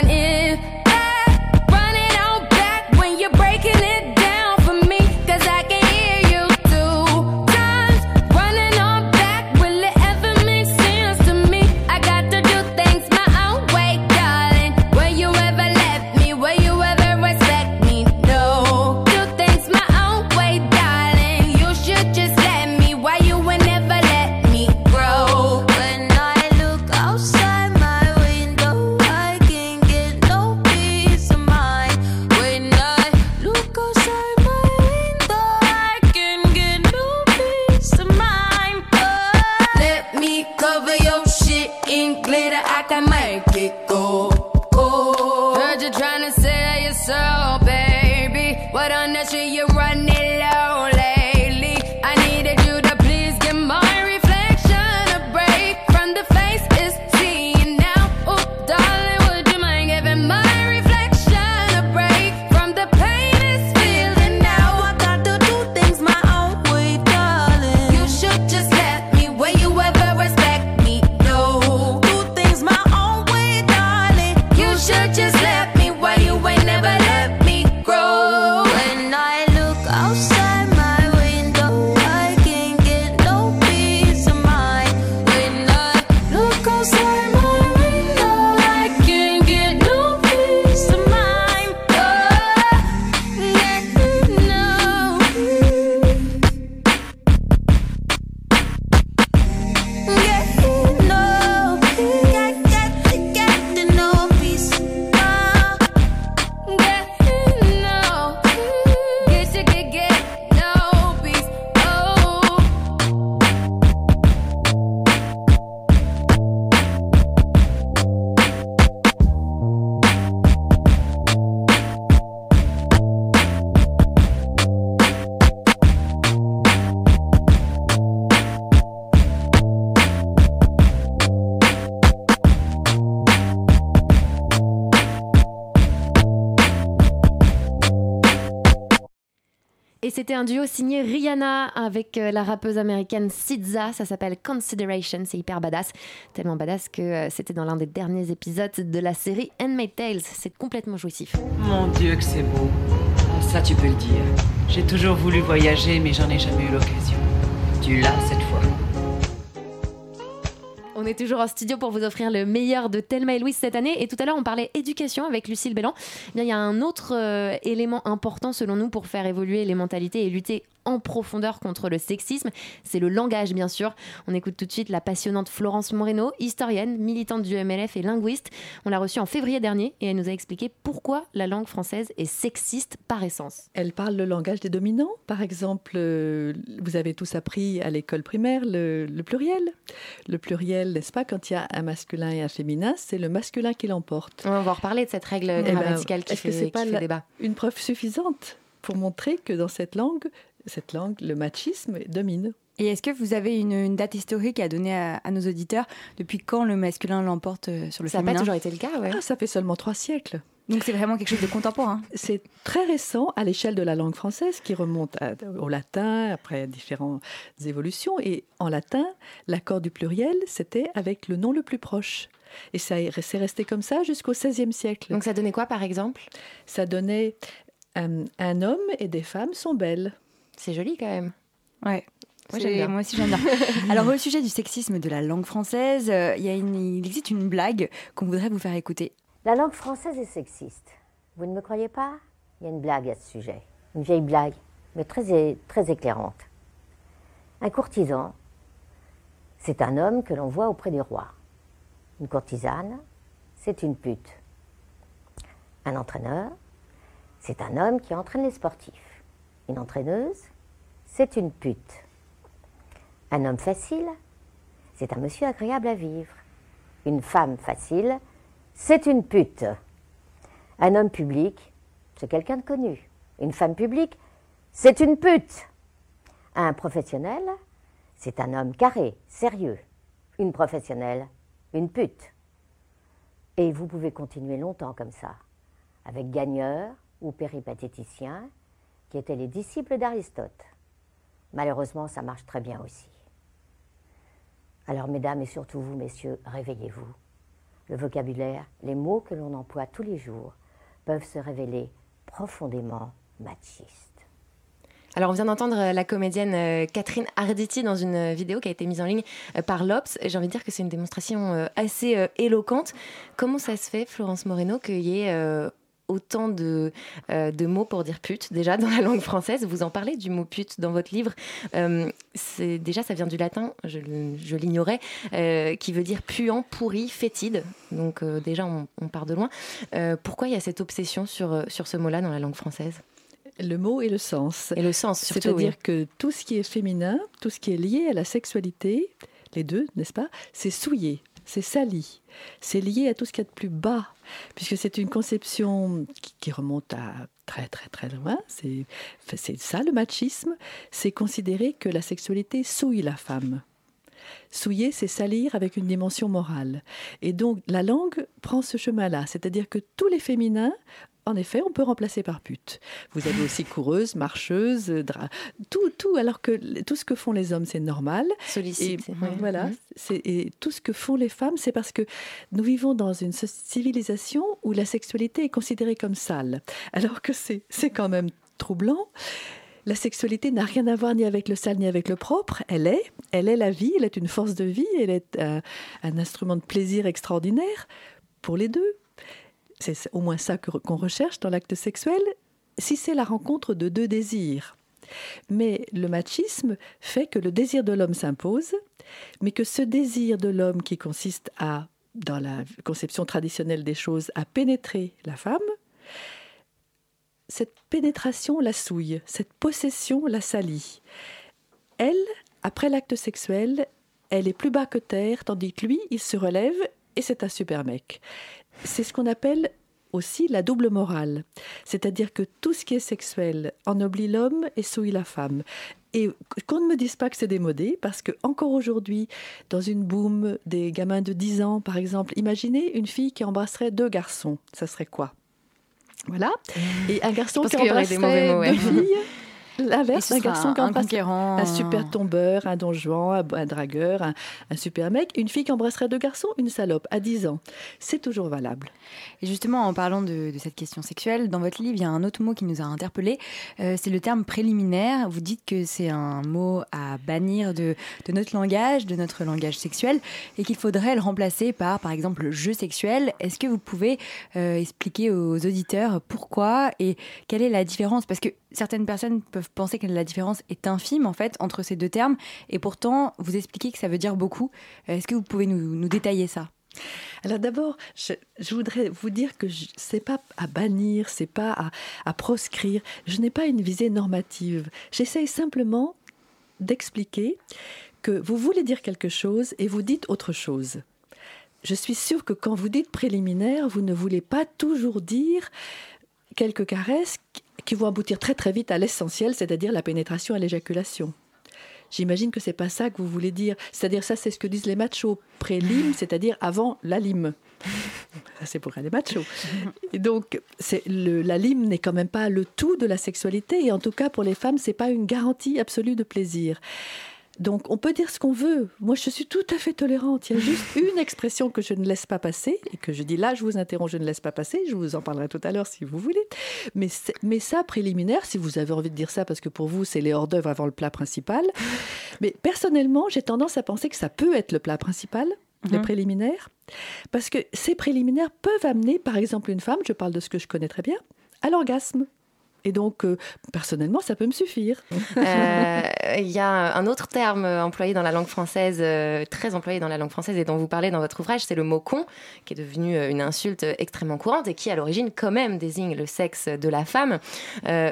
c'était un duo signé Rihanna avec euh, la rappeuse américaine SZA. Ça s'appelle Consideration. C'est hyper badass. Tellement badass que euh, c'était dans l'un des derniers épisodes de la série Handmaid's Tales. C'est complètement jouissif. Mon Dieu, que c'est beau. Ça, tu peux le dire. J'ai toujours voulu voyager, mais j'en ai jamais eu l'occasion. Tu l'as cette fois. On est toujours en studio pour vous offrir le meilleur de Thelma et Louise cette année. Et tout à l'heure, on parlait éducation avec Lucille Bellan. Eh bien, il y a un autre euh, élément important selon nous pour faire évoluer les mentalités et lutter en profondeur contre le sexisme. C'est le langage, bien sûr. On écoute tout de suite la passionnante Florence Moreno, historienne, militante du MLF et linguiste. On l'a reçue en février dernier et elle nous a expliqué pourquoi la langue française est sexiste par essence. Elle parle le langage des dominants. Par exemple, euh, vous avez tous appris à l'école primaire le, pluriel. Le pluriel, n'est-ce pas, quand il y a un masculin et un féminin, c'est le masculin qui l'emporte. On va reparler de cette règle eh ben, grammaticale qui, fait, que pas débat. Une preuve suffisante pour montrer que dans cette langue, cette langue, le machisme domine. Et est-ce que vous avez une, date historique à donner à, nos auditeurs depuis quand le masculin l'emporte euh, sur le ça féminin Ça n'a pas toujours été le cas, ouais. Ah, ça fait seulement trois siècles. Donc c'est vraiment quelque chose de contemporain. C'est très récent à l'échelle de la langue française qui remonte au latin, après différentes évolutions. Et en latin, l'accord du pluriel, c'était avec le nom le plus proche. Et ça c'est resté comme ça jusqu'au XVIe siècle. Donc ça donnait quoi par exemple? Ça donnait euh, un homme et des femmes sont belles. C'est joli quand même. Ouais. Moi, moi aussi j'aime bien. Alors au sujet du sexisme de la langue française, euh, il, y a il existe une blague qu'on voudrait vous faire écouter. La langue française est sexiste. Vous ne me croyez pas? Il y a une blague à ce sujet. Une vieille blague, mais très, très éclairante. Un courtisan, c'est un homme que l'on voit auprès du roi. Une courtisane, c'est une pute. Un entraîneur, c'est un homme qui entraîne les sportifs. Une entraîneuse, c'est une pute. Un homme facile, c'est un monsieur agréable à vivre. Une femme facile, c'est une pute. Un homme public, c'est quelqu'un de connu. Une femme publique, c'est une pute. Un professionnel, c'est un homme carré, sérieux. Une professionnelle, une pute. Et vous pouvez continuer longtemps comme ça, avec gagneur ou péripatéticien, qui étaient les disciples d'Aristote. Malheureusement, ça marche très bien aussi. Alors, mesdames et surtout vous, messieurs, réveillez-vous. Le vocabulaire, les mots que l'on emploie tous les jours peuvent se révéler profondément machistes. Alors, on vient d'entendre la comédienne euh, Catherine Arditi dans une vidéo qui a été mise en ligne euh, par l'Obs. J'ai envie de dire que c'est une démonstration euh, assez éloquente. Comment ça se fait, Florence Moreno, qu'il y ait autant de, euh, de, mots pour dire pute, déjà dans la langue française. Vous en parlez du mot pute dans votre livre. Euh, c'est déjà, ça vient du latin, je, je l'ignorais, euh, qui veut dire puant, pourri, fétide. Donc déjà, on, on, part de loin. pourquoi il y a cette obsession sur, sur ce mot-là dans la langue française? Le mot et le sens. Et le sens, surtout. C'est-à-dire que tout ce qui est féminin, tout ce qui est lié à la sexualité, les deux, n'est-ce pas, c'est souillé c'est sali. C'est lié à tout ce qu'il y a de plus bas, puisque c'est une conception qui, remonte à très très très loin. C'est, ça le machisme, c'est considérer que la sexualité souille la femme. Souiller, c'est salir avec une dimension morale. Et donc la langue prend ce chemin-là, c'est-à-dire que tous les féminins en effet, on peut remplacer par pute. Vous avez aussi coureuse, marcheuse, tout, tout, alors que tout ce que font les hommes, c'est normal. Sollicite. Et, Voilà. Et tout ce que font les femmes, c'est parce que nous vivons dans une civilisation où la sexualité est considérée comme sale, alors que c'est quand même troublant. La sexualité n'a rien à voir ni avec le sale ni avec le propre. Elle est, elle est la vie, elle est une force de vie, elle est euh, un instrument de plaisir extraordinaire pour les deux c'est au moins ça qu'on recherche dans l'acte sexuel, si c'est la rencontre de deux désirs. Mais le machisme fait que le désir de l'homme s'impose, mais que ce désir de l'homme qui consiste à, dans la conception traditionnelle des choses, à pénétrer la femme, cette pénétration la souille, cette possession la salit. Elle, après l'acte sexuel, elle est plus bas que terre, tandis que lui, il se relève et c'est un super mec c'est ce qu'on appelle aussi la double morale. C'est-à-dire que tout ce qui est sexuel ennoblit l'homme et souille la femme. Et qu'on ne me dise pas que c'est démodé, parce que encore aujourd'hui, dans une boum, des gamins de 10 ans, par exemple, imaginez une fille qui embrasserait deux garçons. Ça serait quoi? Voilà. Et un garçon qui embrasserait deux filles L'inverse, un garçon qui un conquérant, un super tombeur, un don juan, un, un dragueur, un, un super mec. Une fille qui embrasserait deux garçons, une salope, à 10 ans. C'est toujours valable. Et justement, en parlant de, de, cette question sexuelle, dans votre livre, il y a un autre mot qui nous a interpellés. Euh, c'est le terme préliminaire. Vous dites que c'est un mot à bannir de, de, notre langage, de notre langage sexuel, et qu'il faudrait le remplacer par, par exemple, le jeu sexuel. Est-ce que vous pouvez euh, expliquer aux auditeurs pourquoi et quelle est la différence? Parce que certaines personnes peuvent penser que la différence est infime, en fait, entre ces deux termes, et pourtant, vous expliquez que ça veut dire beaucoup. Est-ce que vous pouvez nous, détailler ça? Alors d'abord, je, voudrais vous dire que ce n'est pas à bannir, c'est pas à, à, proscrire. Je n'ai pas une visée normative. J'essaye simplement d'expliquer que vous voulez dire quelque chose et vous dites autre chose. Je suis sûre que quand vous dites préliminaire, vous ne voulez pas toujours dire quelques caresses qui vont aboutir très très vite à l'essentiel, c'est-à-dire la pénétration et l'éjaculation. J'imagine que c'est pas ça que vous voulez dire. C'est-à-dire ça, c'est ce que disent les machos prélim, c'est-à-dire avant la lime. Ça, c'est pour les machos. Et donc, le, la lime n'est quand même pas le tout de la sexualité. Et en tout cas, pour les femmes, c'est pas une garantie absolue de plaisir. Donc on peut dire ce qu'on veut. Moi, je suis tout à fait tolérante. Il y a juste une expression que je ne laisse pas passer et que je dis là, je vous interromps, je ne laisse pas passer. Je vous en parlerai tout à l'heure si vous voulez. Mais, mais ça, préliminaire, si vous avez envie de dire ça, parce que pour vous, c'est les hors-d'œuvre avant le plat principal. Mais personnellement, j'ai tendance à penser que ça peut être le plat principal, les mmh. préliminaires, parce que ces préliminaires peuvent amener, par exemple, une femme, je parle de ce que je connais très bien, à l'orgasme. Et donc, euh, personnellement, ça peut me suffire. Il euh, y a un autre terme employé dans la langue française, euh, très employé dans la langue française et dont vous parlez dans votre ouvrage, c'est le mot con, qui est devenu une insulte extrêmement courante et qui, à l'origine, quand même désigne le sexe de la femme.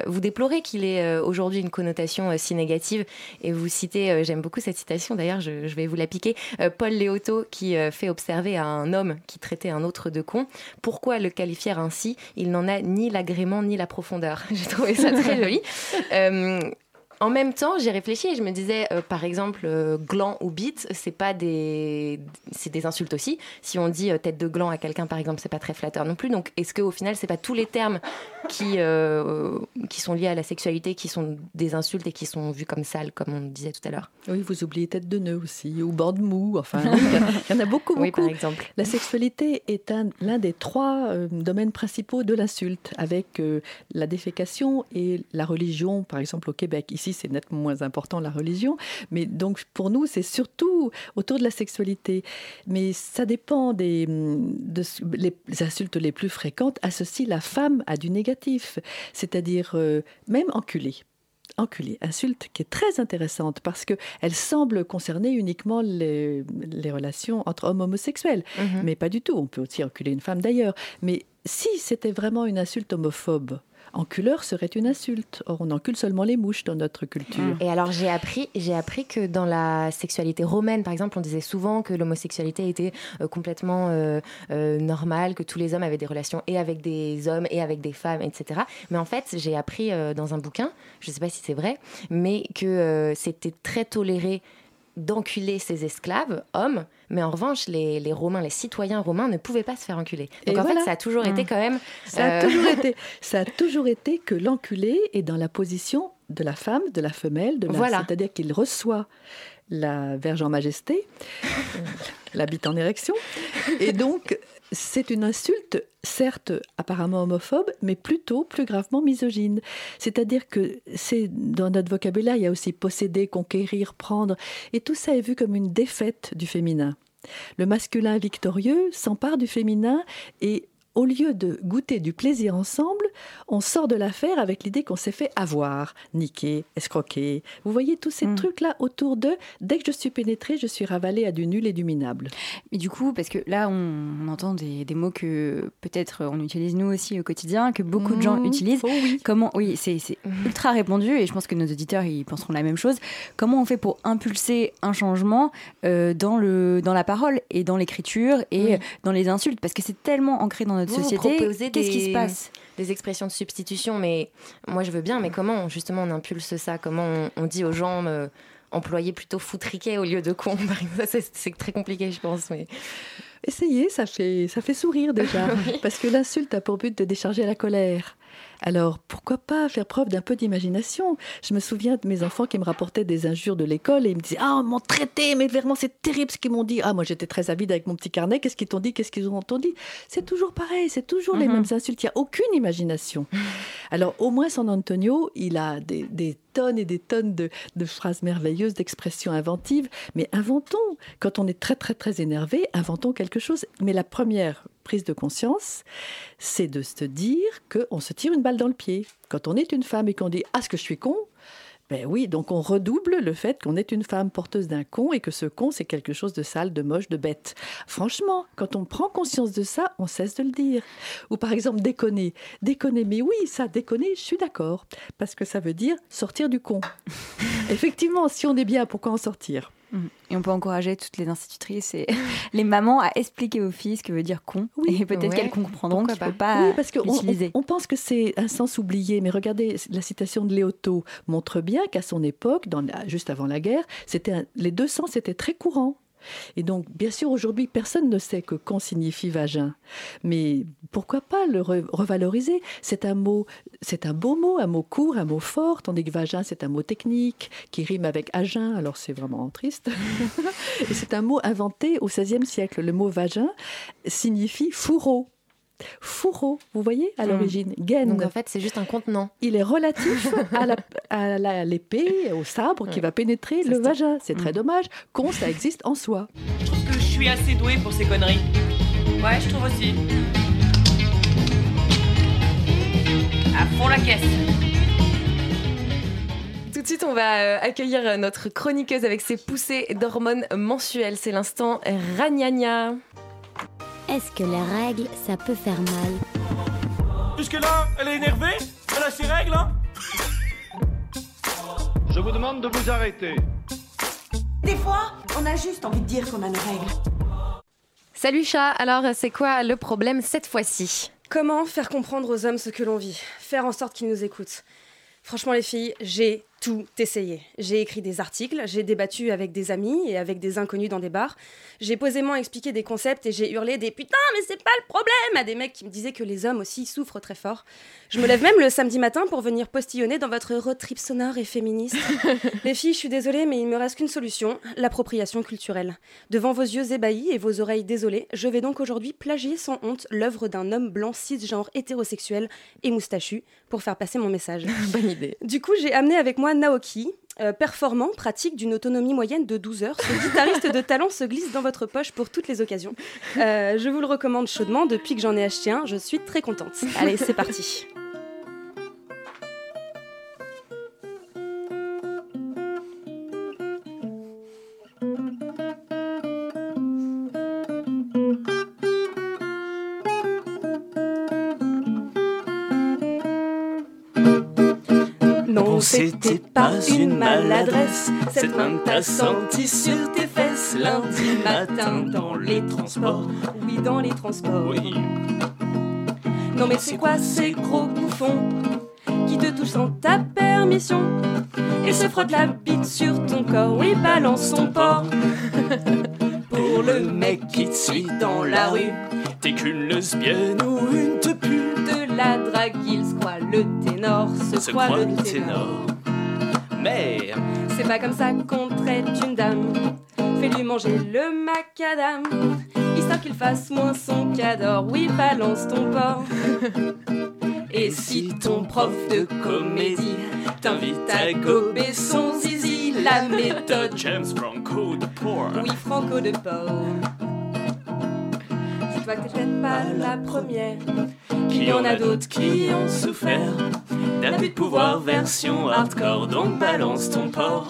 Vous déplorez qu'il ait aujourd'hui une connotation si négative et vous citez, j'aime beaucoup cette citation d'ailleurs, je, je, vais vous la piquer, Paul Léoto qui fait observer à un homme qui traitait un autre de con pourquoi le qualifier ainsi? Il n'en a ni l'agrément ni la profondeur. J'ai trouvé ça très joli. En même temps, j'ai réfléchi et je me disais, euh, par exemple, euh, gland ou bite, c'est pas des, c'est des insultes aussi. Si on dit euh, tête de gland à quelqu'un, par exemple, c'est pas très flatteur non plus. Donc, est-ce qu'au final, c'est pas tous les termes qui qui sont liés à la sexualité qui sont des insultes et qui sont vus comme sales, comme on disait tout à l'heure? Oui, vous oubliez tête de nœud aussi ou bord de mou. Enfin, il y en a beaucoup, beaucoup. Oui, par exemple. La sexualité est un, l'un des trois domaines principaux de l'insulte, avec la défécation et la religion, par exemple au Québec. Ici, c'est nettement moins important la religion, mais donc pour nous, c'est surtout autour de la sexualité. Mais ça dépend des de, les insultes les plus fréquentes associent la femme à du négatif, c'est-à-dire euh, même enculé enculé, insulte qui est très intéressante parce que elle semble concerner uniquement les, les relations entre hommes homosexuels, mm -hmm. mais pas du tout. On peut aussi enculer une femme d'ailleurs. Mais si c'était vraiment une insulte homophobe, enculeur serait une insulte. Or, on encule seulement les mouches dans notre culture. Et alors, j'ai appris, j'ai appris que dans la sexualité romaine, par exemple, on disait souvent que l'homosexualité était euh, complètement euh, euh, normale, que tous les hommes avaient des relations et avec des hommes et avec des femmes, etc. Mais en fait, j'ai appris dans un bouquin, je ne sais pas si c'est vrai, mais que c'était très toléré d'enculer ses esclaves, hommes, mais en revanche, les, les, Romains, les citoyens romains ne pouvaient pas se faire enculer. Donc Et en voilà. fait, ça a toujours été Mmh. quand même. Ça a, euh, toujours été, ça a toujours été que l'enculé est dans la position de la femme, de la femelle, de la- Voilà. c'est-à-dire qu'il reçoit la Vierge en majesté, la bite en érection, et donc c'est une insulte, certes apparemment homophobe, mais plutôt plus gravement misogyne. C'est-à-dire que c'est dans notre vocabulaire, il y a aussi posséder, conquérir, prendre, et tout ça est vu comme une défaite du féminin. Le masculin victorieux s'empare du féminin et au lieu de goûter du plaisir ensemble, on sort de l'affaire avec l'idée qu'on s'est fait avoir, niquer, escroquer. Vous voyez tous ces trucs-là autour d'eux. Dès que je suis pénétrée, je suis ravalée à du nul et du minable. Mais du coup, parce que là, on, on entend des, des mots que peut-être on utilise nous aussi au quotidien, que beaucoup de gens Mmh. utilisent. Oh oui. Comment, oui, c'est c'est ultra répandu et je pense que nos auditeurs ils penseront la même chose. Comment on fait pour impulser un changement euh, dans le dans la parole et dans l'écriture et Oui. dans les insultes? Parce que c'est tellement ancré dans notre Vous, vous société. proposez Qu'est-ce qui des- se passe Des expressions de substitution, mais moi je veux bien, mais comment justement on impulse ça? Comment on, on dit aux gens euh, employer plutôt foutriquet au lieu de con C'est très compliqué, je pense. Mais... Essayez, ça fait, ça fait sourire déjà. Parce que l'insulte a pour but de décharger la colère. Alors pourquoi pas faire preuve d'un peu d'imagination? Je me souviens de mes enfants qui me rapportaient des injures de l'école et ils me disaient Ah, on m'ont traité, mais vraiment c'est terrible ce qu'ils m'ont dit. Ah, moi j'étais très avide avec mon petit carnet, qu'est-ce qu'ils t'ont dit, qu'est-ce qu'ils ont entendu C'est toujours pareil, c'est toujours les mhm. mêmes insultes, il n'y a aucune imagination. Alors au moins San Antonio, il a des, des tonnes et des tonnes de, de phrases merveilleuses, d'expressions inventives, mais inventons. Quand on est très très très énervé, inventons quelque chose. Mais la première prise de conscience, c'est de se dire qu'on se tire une balle dans le pied. Quand on est une femme et qu'on dit Ah, ce que je suis con ben oui, donc on redouble le fait qu'on est une femme porteuse d'un con et que ce con, c'est quelque chose de sale, de moche, de bête. Franchement, quand on prend conscience de ça, on cesse de le dire. Ou par exemple, déconner. Déconner, mais oui, ça, déconner, je suis d'accord. Parce que ça veut dire sortir du con. Effectivement, si on est bien, pourquoi en sortir? Et on peut encourager toutes les institutrices et les mamans à expliquer aux filles ce que veut dire con. Oui, et peut-être qu'elles comprendront qu'il ne faut pas. oui, parce qu'on on, on, pense que c'est un sens oublié, mais regardez, la citation de Léoto montre bien qu'à son époque, dans juste avant la guerre, c'était les deux sens étaient très courants. Et donc, bien sûr, aujourd'hui, personne ne sait que con signifie vagin. Mais pourquoi pas le revaloriser? C'est un mot, c'est un beau mot, un mot court, un mot fort, tandis que vagin, c'est un mot technique qui rime avec agin, alors c'est vraiment triste. Et c'est un mot inventé au XVIe siècle. Le mot vagin signifie fourreau fourreau, vous voyez, à hmm. l'origine. Gaine. Donc en fait, c'est juste un contenant. Il est relatif à l'épée, au sabre qui va pénétrer le vagin. C'est très hmm. dommage. Con, ça existe en soi. Je trouve que je suis assez douée pour ces conneries. Ouais, je trouve aussi. À fond la caisse. Tout de suite, on va euh, accueillir notre chroniqueuse avec ses poussées d'hormones mensuelles. C'est l'instant Ragnagna. Est-ce que les règles, ça peut faire mal Jusque-là, elle est énervée. Elle a ses règles, hein. Je vous demande de vous arrêter. Des fois, on a juste envie de dire qu'on a nos règles. Salut chat, alors c'est quoi le problème cette fois-ci? Comment faire comprendre aux hommes ce que l'on vit? Faire en sorte qu'ils nous écoutent. Franchement les filles, j'ai tout essayé. J'ai écrit des articles, j'ai débattu avec des amis et avec des inconnus dans des bars. J'ai posément expliqué des concepts et j'ai hurlé des putain, mais c'est pas le problème à des mecs qui me disaient que les hommes aussi souffrent très fort. Je me lève même le samedi matin pour venir postillonner dans votre road trip sonore et féministe. les filles, je suis désolée, mais il me reste qu'une solution l'appropriation culturelle. Devant vos yeux ébahis et vos oreilles désolées, je vais donc aujourd'hui plagier sans honte l'œuvre d'un homme blanc cisgenre hétérosexuel et moustachu pour faire passer mon message. Bonne idée. Du coup, j'ai amené avec moi Naoki, euh, performant, pratique d'une autonomie moyenne de 12 heures. Ce guitariste de talent se glisse dans votre poche pour toutes les occasions. Euh, je vous le recommande chaudement. Depuis que j'en ai acheté un, je suis très contente. Allez, c'est parti. Une maladresse. Cette main t'a senti sur tes fesses lundi matin dans les transports. Oui, dans les transports. Oui. Non, mais c'est quoi ces gros bouffons qui te touchent sans ta permission et se frottent la bite sur ton corps? Oui, balance ton porc. Pour le mec qui te suit dans la rue, t'es qu'une lesbienne ou une tepue de la drague, il se croit le ténor, se, croit, le ténor. Mais c'est pas comme ça qu'on traite une dame. Fais-lui manger le macadam, histoire qu'il fasse moins son cador. Oui, balance ton porc. Et si ton prof de comédie t'invite à gober son zizi, la méthode James Franco de porc. Oui, Franco de porc. Toi que t'es pas la première. Qu'il y en a d'autres qui ont souffert d'abus de pouvoir version hardcore, donc balance ton port.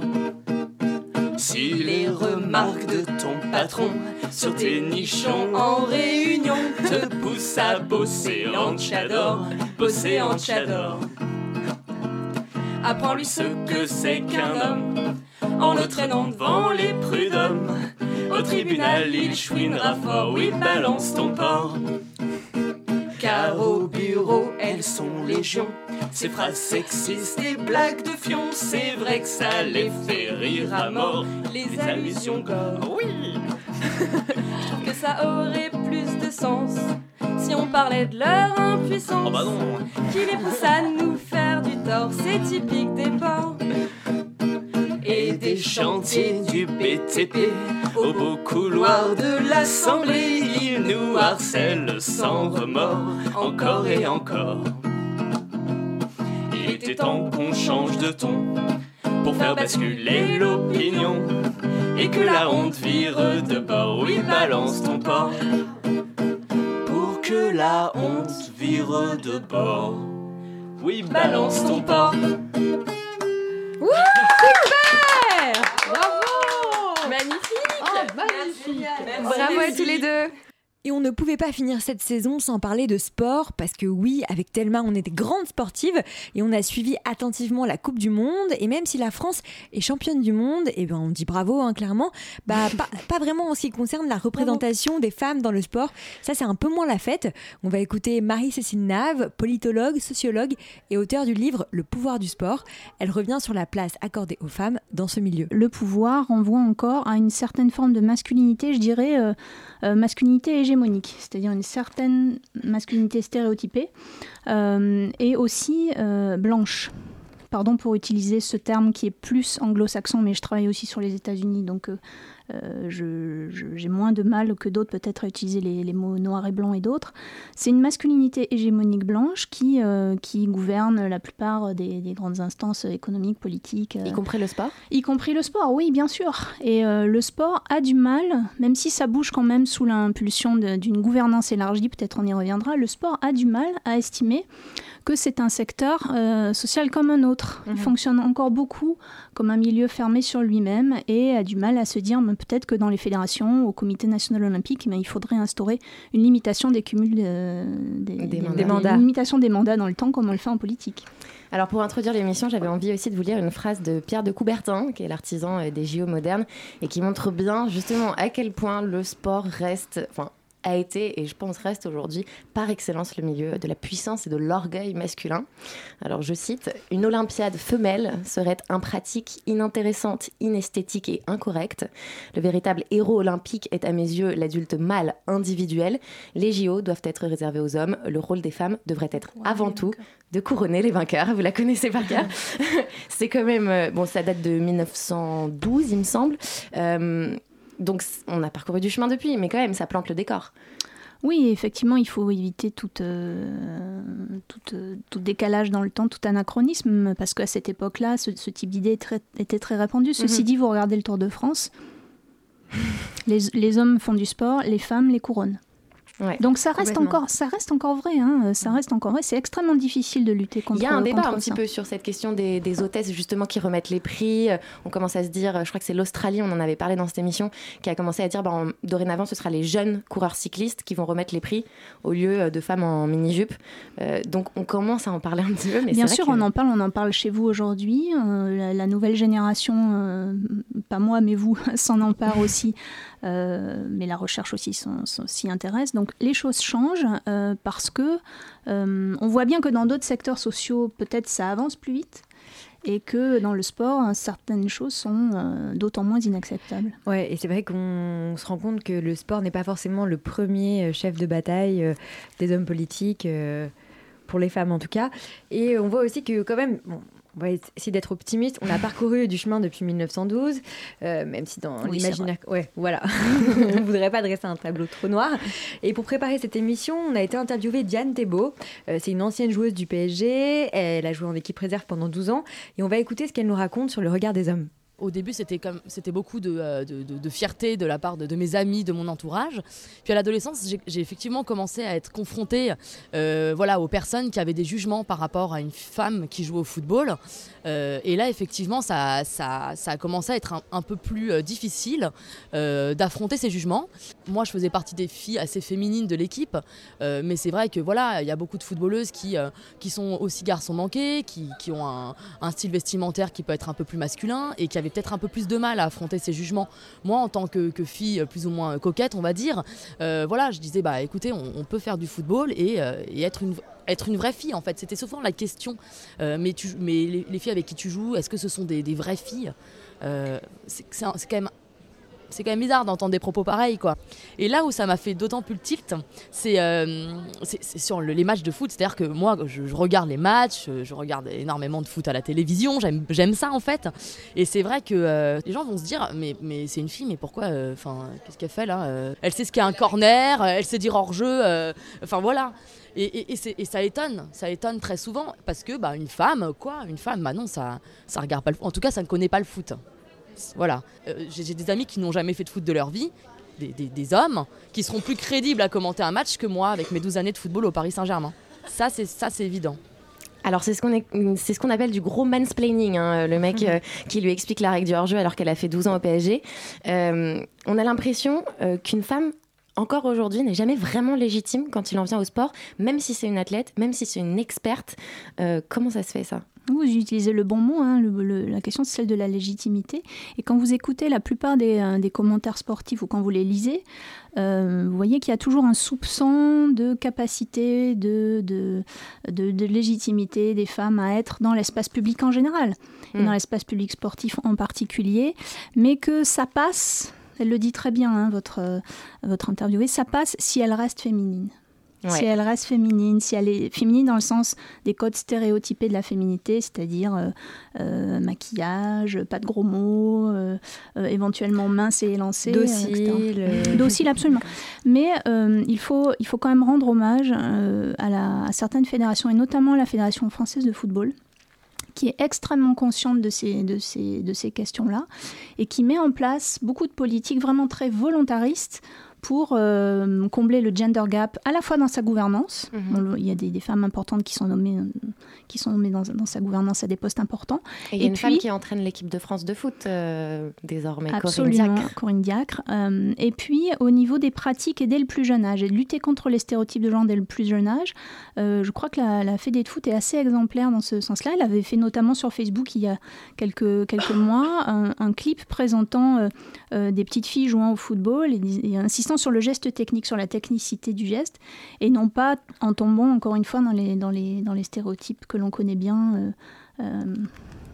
Si les remarques de ton patron sur tes nichons en réunion te poussent à bosser en tchador, bosser en tchador. Apprends-lui ce que c'est qu'un homme en le traînant devant les prud'hommes. Au tribunal, il chouinera fort, oui, balance ton port. Car au bureau, elles sont légion. Ces phrases sexistes et blagues de fion, c'est vrai que ça les fait rire à mort. Les allusions gore, oui. Je trouve que ça aurait plus de sens si on parlait de leur impuissance Oh bah non qui les pousse à nous faire du tort. C'est typique des porcs des chantiers du BTP au beau couloir de l'Assemblée. Ils nous harcèlent sans remords, encore et encore. Il était temps qu'on change de ton pour faire basculer l'opinion et que la honte vire de bord. Oui, balance ton port pour que la honte vire de bord. Oui, balance ton port Bravo Magnifique Bravo à tous les deux Et on ne pouvait pas finir cette saison sans parler de sport, parce que oui, avec Thelma, on est des grandes sportives et on a suivi attentivement la Coupe du Monde. Et même si la France est championne du monde, et ben on dit bravo, hein, clairement, bah, pas, pas vraiment en ce qui concerne la représentation des femmes dans le sport. Ça, c'est un peu moins la fête. On va écouter Marie-Cécile Nave, politologue, sociologue et auteure du livre Le pouvoir du sport. Elle revient sur la place accordée aux femmes dans ce milieu. Le pouvoir renvoie encore à une certaine forme de masculinité, je dirais, euh, masculinité hégémonique, c'est-à-dire une certaine masculinité stéréotypée euh, et aussi euh, blanche. Pardon pour utiliser ce terme qui est plus anglo-saxon, mais je travaille aussi sur les États-Unis, donc euh, euh, je- je- j'ai moins de mal que d'autres peut-être à utiliser les, les mots noir et blanc et d'autres. C'est une masculinité hégémonique blanche qui, euh, qui gouverne la plupart des, des grandes instances économiques, politiques. Y compris le sport? Y compris le sport, oui, bien sûr. Et euh, le sport a du mal, même si ça bouge quand même sous l'impulsion d'une gouvernance élargie, peut-être on y reviendra, le sport a du mal à estimer que c'est un secteur euh, social comme un autre. Il fonctionne encore beaucoup comme un milieu fermé sur lui-même et a du mal à se dire mais peut-être que dans les fédérations, au comité national olympique, il faudrait instaurer une limitation des cumuls de- des, Des mandats. des mandats. Une limitation des mandats dans le temps comme on le fait en politique. Alors pour introduire l'émission, j'avais envie aussi de vous lire une phrase de Pierre de Coubertin, qui est l'artisan euh, des JO modernes, et qui montre bien justement à quel point le sport reste, enfin a été et je pense reste aujourd'hui par excellence le milieu de la puissance et de l'orgueil masculin. Alors je cite, Une Olympiade femelle serait impratique, inintéressante, inesthétique et incorrecte. Le véritable héros olympique est à mes yeux l'adulte mâle individuel. Les JO doivent être réservés aux hommes. Le rôle des femmes devrait être avant tout de couronner les vainqueurs. Vous la connaissez par cœur. C'est quand même, euh, bon, ça date de 1912, il me semble. Euh, donc on a parcouru du chemin depuis, mais quand même, ça plante le décor. Oui, effectivement, il faut éviter toute, euh, euh, tout décalage dans le temps, tout anachronisme, parce qu'à cette époque-là, ce, ce type d'idée était très répandu. Ceci Mhm. dit, vous regardez le Tour de France, les, les hommes font du sport, les femmes les Donc ça reste, encore, ça reste encore vrai, hein, ça reste encore vrai. C'est extrêmement difficile de lutter contre Il y a un débat un petit peu sur cette question des, des hôtesses justement qui remettent les prix. Euh, On commence à se dire, euh, je crois que c'est l'Australie, on en avait parlé dans cette émission, qui a commencé à dire, bah, dorénavant, ce sera les jeunes coureurs cyclistes qui vont remettre les prix au lieu euh, de femmes en mini-jupe. Euh, donc on commence à en parler un petit peu. Mais Bien sûr, on en parle, on en parle chez vous aujourd'hui. Euh, la, la nouvelle génération, euh, pas moi, mais vous, s'en empare aussi. Euh, mais la recherche aussi s'y intéresse. Donc les choses changent euh, parce que euh, on voit bien que dans d'autres secteurs sociaux, peut-être ça avance plus vite. Et que dans le sport, certaines choses sont d'autant moins inacceptables. Ouais, et c'est vrai qu'on se rend compte que le sport n'est pas forcément le premier chef de bataille des hommes politiques, pour les femmes en tout cas. Et on voit aussi que quand même, on va essayer d'être optimiste, on a parcouru du chemin depuis 1912, euh, même si dans Oui, l'imaginaire... Ouais, voilà. on ne voudrait pas dresser un tableau trop noir. Et pour préparer cette émission, on a été interviewé Diane Thébault. Euh, c'est une ancienne joueuse du PSG, elle a joué en équipe réserve pendant 12 ans, et on va écouter ce qu'elle nous raconte sur le regard des hommes. Au début, c'était comme c'était beaucoup de, euh, de, fierté de la part de, mes amis, de mon entourage. Puis à l'adolescence, j'ai- effectivement commencé à être confrontée euh, voilà, aux personnes qui avaient des jugements par rapport à une femme qui joue au football. Euh, et là, effectivement, ça, ça, ça a commencé à être un, peu plus difficile d'affronter ces jugements. Moi, je faisais partie des filles assez féminines de l'équipe, mais c'est vrai que voilà, il y a beaucoup de footballeuses qui, qui sont aussi garçons manqués, qui, qui ont un, un style vestimentaire qui peut être un peu plus masculin et qui avaient peut-être un peu plus de mal à affronter ces jugements. Moi, en tant que, fille plus ou moins coquette, on va dire, euh, voilà, je disais bah écoutez, on, peut faire du football et, euh, et être une être une vraie fille en fait. C'était souvent la question. Euh, mais, les, les filles avec qui tu joues est-ce que ce sont des, vraies filles? C'est quand même c'est quand même bizarre d'entendre des propos pareils, quoi. Et là où ça m'a fait d'autant plus le tilt, c'est euh, sur le- les matchs de foot. C'est-à-dire que moi, je, regarde les matchs, je, je regarde énormément de foot à la télévision, j'aime ça en fait. Et c'est vrai que euh, les gens vont se dire, mais, c'est une fille, mais pourquoi euh, Enfin, qu'est-ce qu'elle fait là Euh, Elle sait ce qu'est un corner, euh, elle sait dire hors jeu. Enfin voilà. Et ça étonne, ça étonne très souvent parce que bah, une femme, quoi, une femme, bah non, ça, ça regarde pas le foot. En tout cas, ça ne connaît pas le foot. Voilà. Euh, J'ai des amis qui n'ont jamais fait de foot de leur vie, des, des- des hommes, qui seront plus crédibles à commenter un match que moi avec mes 12 années de football au Paris Saint-Germain. Ça, c'est ça, c'est évident. Alors c'est ce qu'on est- c'est ce qu'on appelle du gros mansplaining, hein, le mec euh, qui lui explique la règle du hors-jeu alors qu'elle a fait 12 ans au PSG. Euh, on a l'impression euh, qu'une femme encore aujourd'hui n'est jamais vraiment légitime quand il en vient au sport, même si c'est une athlète, même si c'est une experte. Comment ça se fait ça? Vous utilisez le bon mot, hein, le- le- la question c'est celle de la légitimité. Et quand vous écoutez la plupart des, euh, des commentaires sportifs ou quand vous les lisez, euh, vous voyez qu'il y a toujours un soupçon de capacité, de, de, de- de légitimité des femmes à être dans l'espace public en général, et Mm. dans l'espace public sportif en particulier, mais que ça passe, elle le dit très bien, hein, votre, euh, votre interviewée, ça passe si elle reste féminine. Si elle reste féminine, si elle est féminine dans le sens des codes stéréotypés de la féminité, c'est-à-dire euh, euh, maquillage, pas de gros mots, euh, éventuellement mince et élancée. Docile. Docile, absolument. Mais il, faut, il faut quand même rendre hommage à, la- à certaines fédérations, et notamment la Fédération française de football qui est extrêmement consciente de ces, de ces, de ces questions-là et qui met en place beaucoup de politiques vraiment très volontaristes pour euh, combler le gender gap à la fois dans sa gouvernance. Mhm. Il y a des, des femmes importantes qui sont nommées, qui sont nommées dans, dans sa gouvernance à des postes importants. Et il y a une femme qui entraîne l'équipe de France de foot euh, désormais, Corinne Absolument, Diacre. Corinne Diacre. Euh, et puis, au niveau des pratiques et dès le plus jeune âge, et de lutter contre les stéréotypes de genre dès le plus jeune âge, je crois que la, la Fédé de foot est assez exemplaire dans ce sens-là. Elle avait fait notamment sur Facebook il y a quelques, quelques mois un, un clip présentant des petites filles jouant au football et, et insistant sur le geste technique, sur la technicité du geste, et non pas en tombant encore une fois dans les, stéréotypes que l'on connaît bien. euh, euh,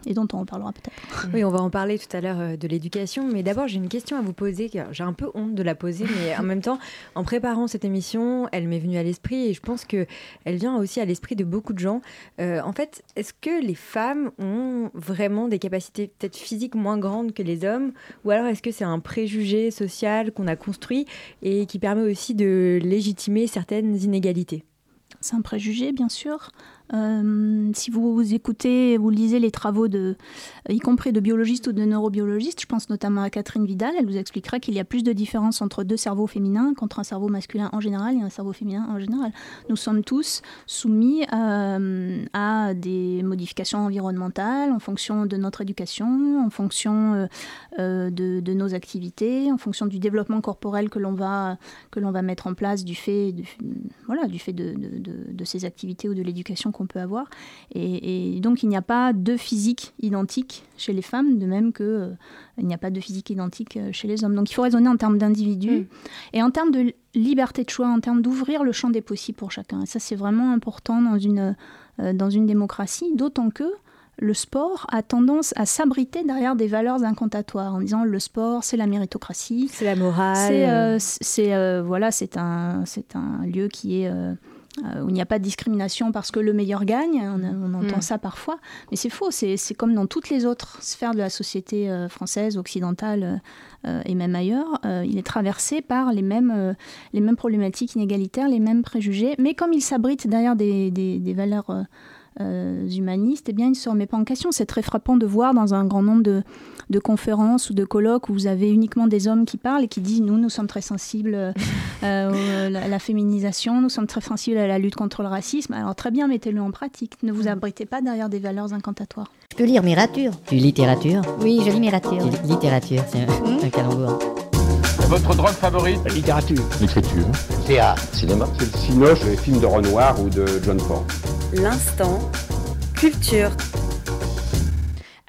et dont on reparlera peut-être. Oui, on va en parler tout à l'heure euh, de l'éducation, mais d'abord j'ai une question à vous poser. car J'ai un peu honte de la poser, mais en même temps, en préparant cette émission, elle m'est venue à l'esprit et je pense que elle vient aussi à l'esprit de beaucoup de gens. Euh, en fait, est-ce que les femmes ont vraiment des capacités peut-être physiques moins grandes que les hommes, ou alors est-ce que c'est un préjugé social qu'on a construit et qui permet aussi de légitimer certaines inégalités? C'est un préjugé, bien sûr. Euh, si vous écoutez, vous lisez les travaux de, y compris de biologistes ou de neurobiologistes, je pense notamment à Catherine Vidal, elle vous expliquera qu'il y a plus de différence entre deux cerveaux féminins qu'entre un cerveau masculin en général et un cerveau féminin en général. Nous sommes tous soumis euh, à des modifications environnementales en fonction de notre éducation, en fonction euh, euh, de, nos activités, en fonction du développement corporel que l'on va, que l'on va mettre en place du fait, voilà, du fait de- de ces activités ou de l'éducation qu'on peut avoir. Et, et donc il n'y a pas de physique identique chez les femmes, de même que euh, n'y a pas de physique identique euh, chez les hommes. Donc il faut raisonner en termes d'individus et en termes de liberté de choix, en termes d'ouvrir le champ des possibles pour chacun. Et ça c'est vraiment important dans une, euh, dans une démocratie, d'autant que le sport a tendance à s'abriter derrière des valeurs incantatoires en disant le sport c'est la méritocratie, c'est la morale, c'est euh, euh, voilà c'est un c'est un lieu qui est euh, où il n'y a pas de discrimination parce que le meilleur gagne, on, on entend Mm. ça parfois, mais c'est faux, c'est comme dans toutes les autres sphères de la société euh, française, occidentale euh, et même ailleurs, euh, il est traversé par les mêmes, euh, les mêmes problématiques inégalitaires, les mêmes préjugés, mais comme il s'abrite derrière des, des- des valeurs euh, euh, humanistes, eh bien, il ne se remet pas en question. C'est très frappant de voir dans un grand nombre de, de conférences ou de colloques où vous avez uniquement des hommes qui parlent et qui disent nous, nous sommes très sensibles euh, euh, à la féminisation, nous sommes très sensibles à la lutte contre le racisme. Alors très bien, mettez-le en pratique. Ne vous abritez pas derrière des valeurs incantatoires. Je peux lire littérature. Tu littérature Oui, je lis littérature. Li- Littérature, c'est un, un calembour. Votre drogue favorite La littérature. L'écriture. Théâtre. Cinéma. C'est le cinoche des films de Renoir ou de John Ford. L'instant culture.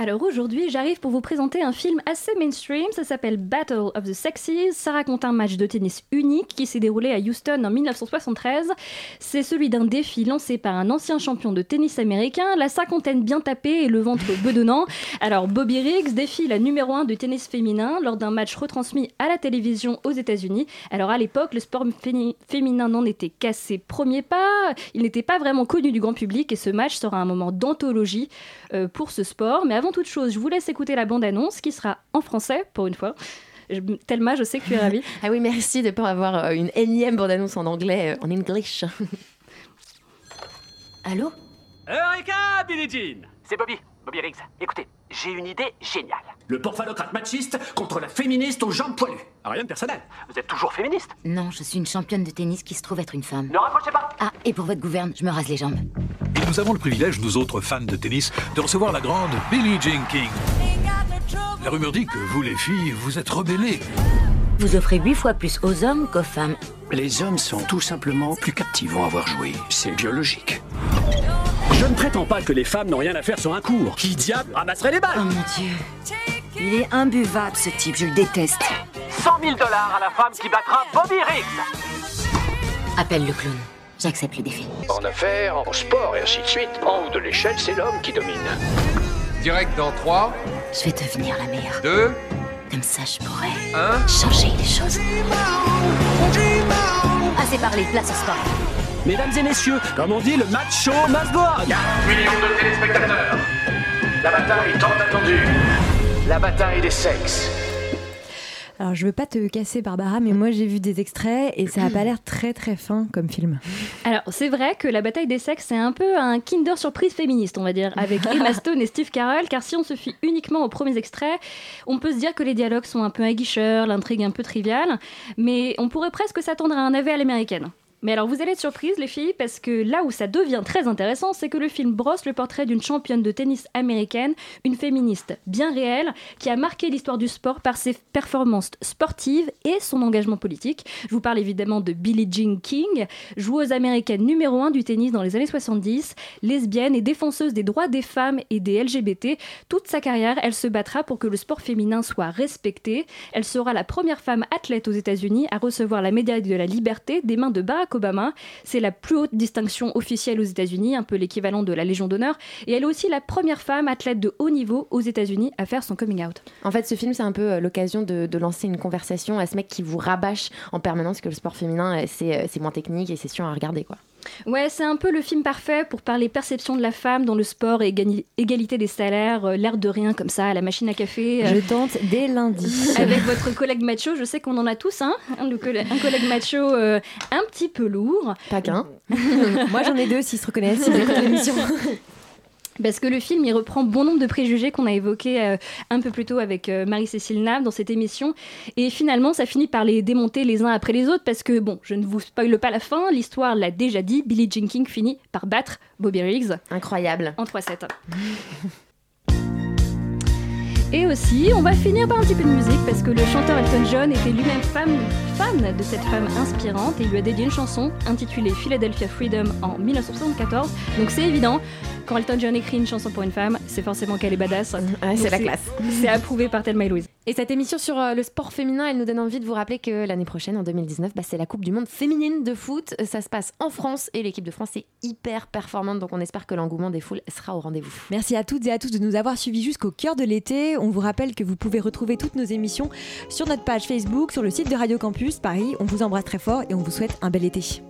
Alors aujourd'hui, j'arrive pour vous présenter un film assez mainstream. Ça s'appelle Battle of the Sexes. Ça raconte un match de tennis unique qui s'est déroulé à Houston en 1973. C'est celui d'un défi lancé par un ancien champion de tennis américain, la cinquantaine bien tapée et le ventre bedonnant. Alors Bobby Riggs défie la numéro 1 de tennis féminin lors d'un match retransmis à la télévision aux États-Unis. Alors à l'époque, le sport féminin n'en était qu'à ses premiers pas. Il n'était pas vraiment connu du grand public et ce match sera un moment d'anthologie euh, pour ce sport. Toute chose, je vous laisse écouter la bande-annonce qui sera en français pour une fois. Je- Thelma, je sais que tu es ravie. Ah oui, merci de ne pas avoir euh, une énième bande-annonce en anglais, euh, en English. Allô? Eureka, Billie Jean C'est Bobby, Bobby Riggs. Écoutez, j'ai une idée géniale. Le porphalocrate machiste contre la féministe aux jambes poilues. Ah, Rien de personnel. Vous êtes toujours féministe Non, je suis une championne de tennis qui se trouve être une femme. Ne raccrochez pas Ah, et pour votre gouverne, je me rase les jambes. Et nous avons le privilège, nous autres fans de tennis, de recevoir la grande Billie Jean King. La rumeur dit que vous, les filles, vous êtes rebellées. Vous offrez huit fois plus aux hommes qu'aux femmes. Les hommes sont tout simplement plus captivants à avoir joué. C'est biologique. Je ne prétends pas que les femmes n'ont rien à faire sur un cours. Qui diable ramasserait les balles? Oh mon dieu. Il est imbuvable ce type, je le déteste. 100 000 dollars à la femme qui battra Bobby Riggs Appelle le clown. J'accepte le défi. En affaires, en sport et ainsi de suite, en haut de l'échelle, c'est l'homme qui domine. Direct dans 3. Je vais devenir la meilleure. 2. Comme ça, je pourrais changer les choses. Assez parlé, place au sport. Mesdames et messieurs, comme on dit, le match show must go on. Millions de téléspectateurs. La bataille tant attendue. La bataille des sexes. Alors, je veux pas te casser, Barbara, mais moi j'ai vu des extraits et ça a pas l'air très très fin comme film. Alors, c'est vrai que la bataille des sexes, c'est un peu un Kinder Surprise féministe, on va dire, avec Emma Stone et Steve Carell, car si on se fie uniquement aux premiers extraits, on peut se dire que les dialogues sont un peu aguicheurs, l'intrigue un peu triviale, mais on pourrait presque s'attendre à un navet à l'américaine. Mais alors vous allez être surprises les filles parce que là où ça devient très intéressant, c'est que le film brosse le portrait d'une championne de tennis américaine, une féministe bien réelle, qui a marqué l'histoire du sport par ses performances sportives et son engagement politique. Je vous parle évidemment de Billie Jean King, joueuse américaine numéro 1 du tennis dans les années 70, lesbienne et défenseuse des droits des femmes et des LGBT. Toute sa carrière, elle se battra pour que le sport féminin soit respecté. Elle sera la première femme athlète aux États-Unis à recevoir la médaille de la liberté des mains de Barack Obama. C'est la plus haute distinction officielle aux États-Unis, un peu l'équivalent de la Légion d'honneur. Et elle est aussi la première femme athlète de haut niveau aux États-Unis à faire son coming out. En fait, ce film, c'est un peu euh, l'occasion de, lancer une conversation à ce mec qui vous rabâche en permanence que le sport féminin, euh, euh, c'est moins technique et c'est sûr à regarder, quoi. Ouais, c'est un peu le film parfait pour parler perception de la femme dans le sport et égalité des salaires, euh, l'air de rien comme ça, à la machine à café. euh, Je tente dès lundi. Avec votre collègue macho, je sais qu'on en a tous, hein, coll- un collègue macho euh, un petit peu lourd. Pas qu'un. Moi j'en ai deux s'ils se reconnaissent, s'ils écoutent l'émission. Parce que le film, il reprend bon nombre de préjugés qu'on a évoqués euh, un peu plus tôt avec euh, Marie-Cécile Nave dans cette émission. Et finalement, ça finit par les démonter les uns après les autres parce que, bon, je ne vous spoile pas la fin, l'histoire l'a déjà dit, Billie Jean King finit par battre Bobby Riggs. Incroyable. En 3-7. Et aussi, on va finir par un petit peu de musique parce que le chanteur Elton John était lui-même fan, fan de cette femme inspirante et il lui a dédié une chanson intitulée Philadelphia Freedom en 1974. Donc c'est évident, quand Elton John écrit une chanson pour une femme, c'est forcément qu'elle est badass. c'est la classe. C'est approuvé par Thelma et Louise. Et cette émission sur euh, le sport féminin, elle nous donne envie de vous rappeler que l'année prochaine, en 2019, bah, c'est la Coupe du Monde féminine de foot. Ça se passe en France et l'équipe de France est hyper performante. Donc on espère que l'engouement des foules sera au rendez-vous. Merci à toutes et à tous de nous avoir suivis jusqu'au cœur de l'été. On vous rappelle que vous pouvez retrouver toutes nos émissions sur notre page Facebook, sur le site de Radio Campus Paris. On vous embrasse très fort et on vous souhaite un bel été.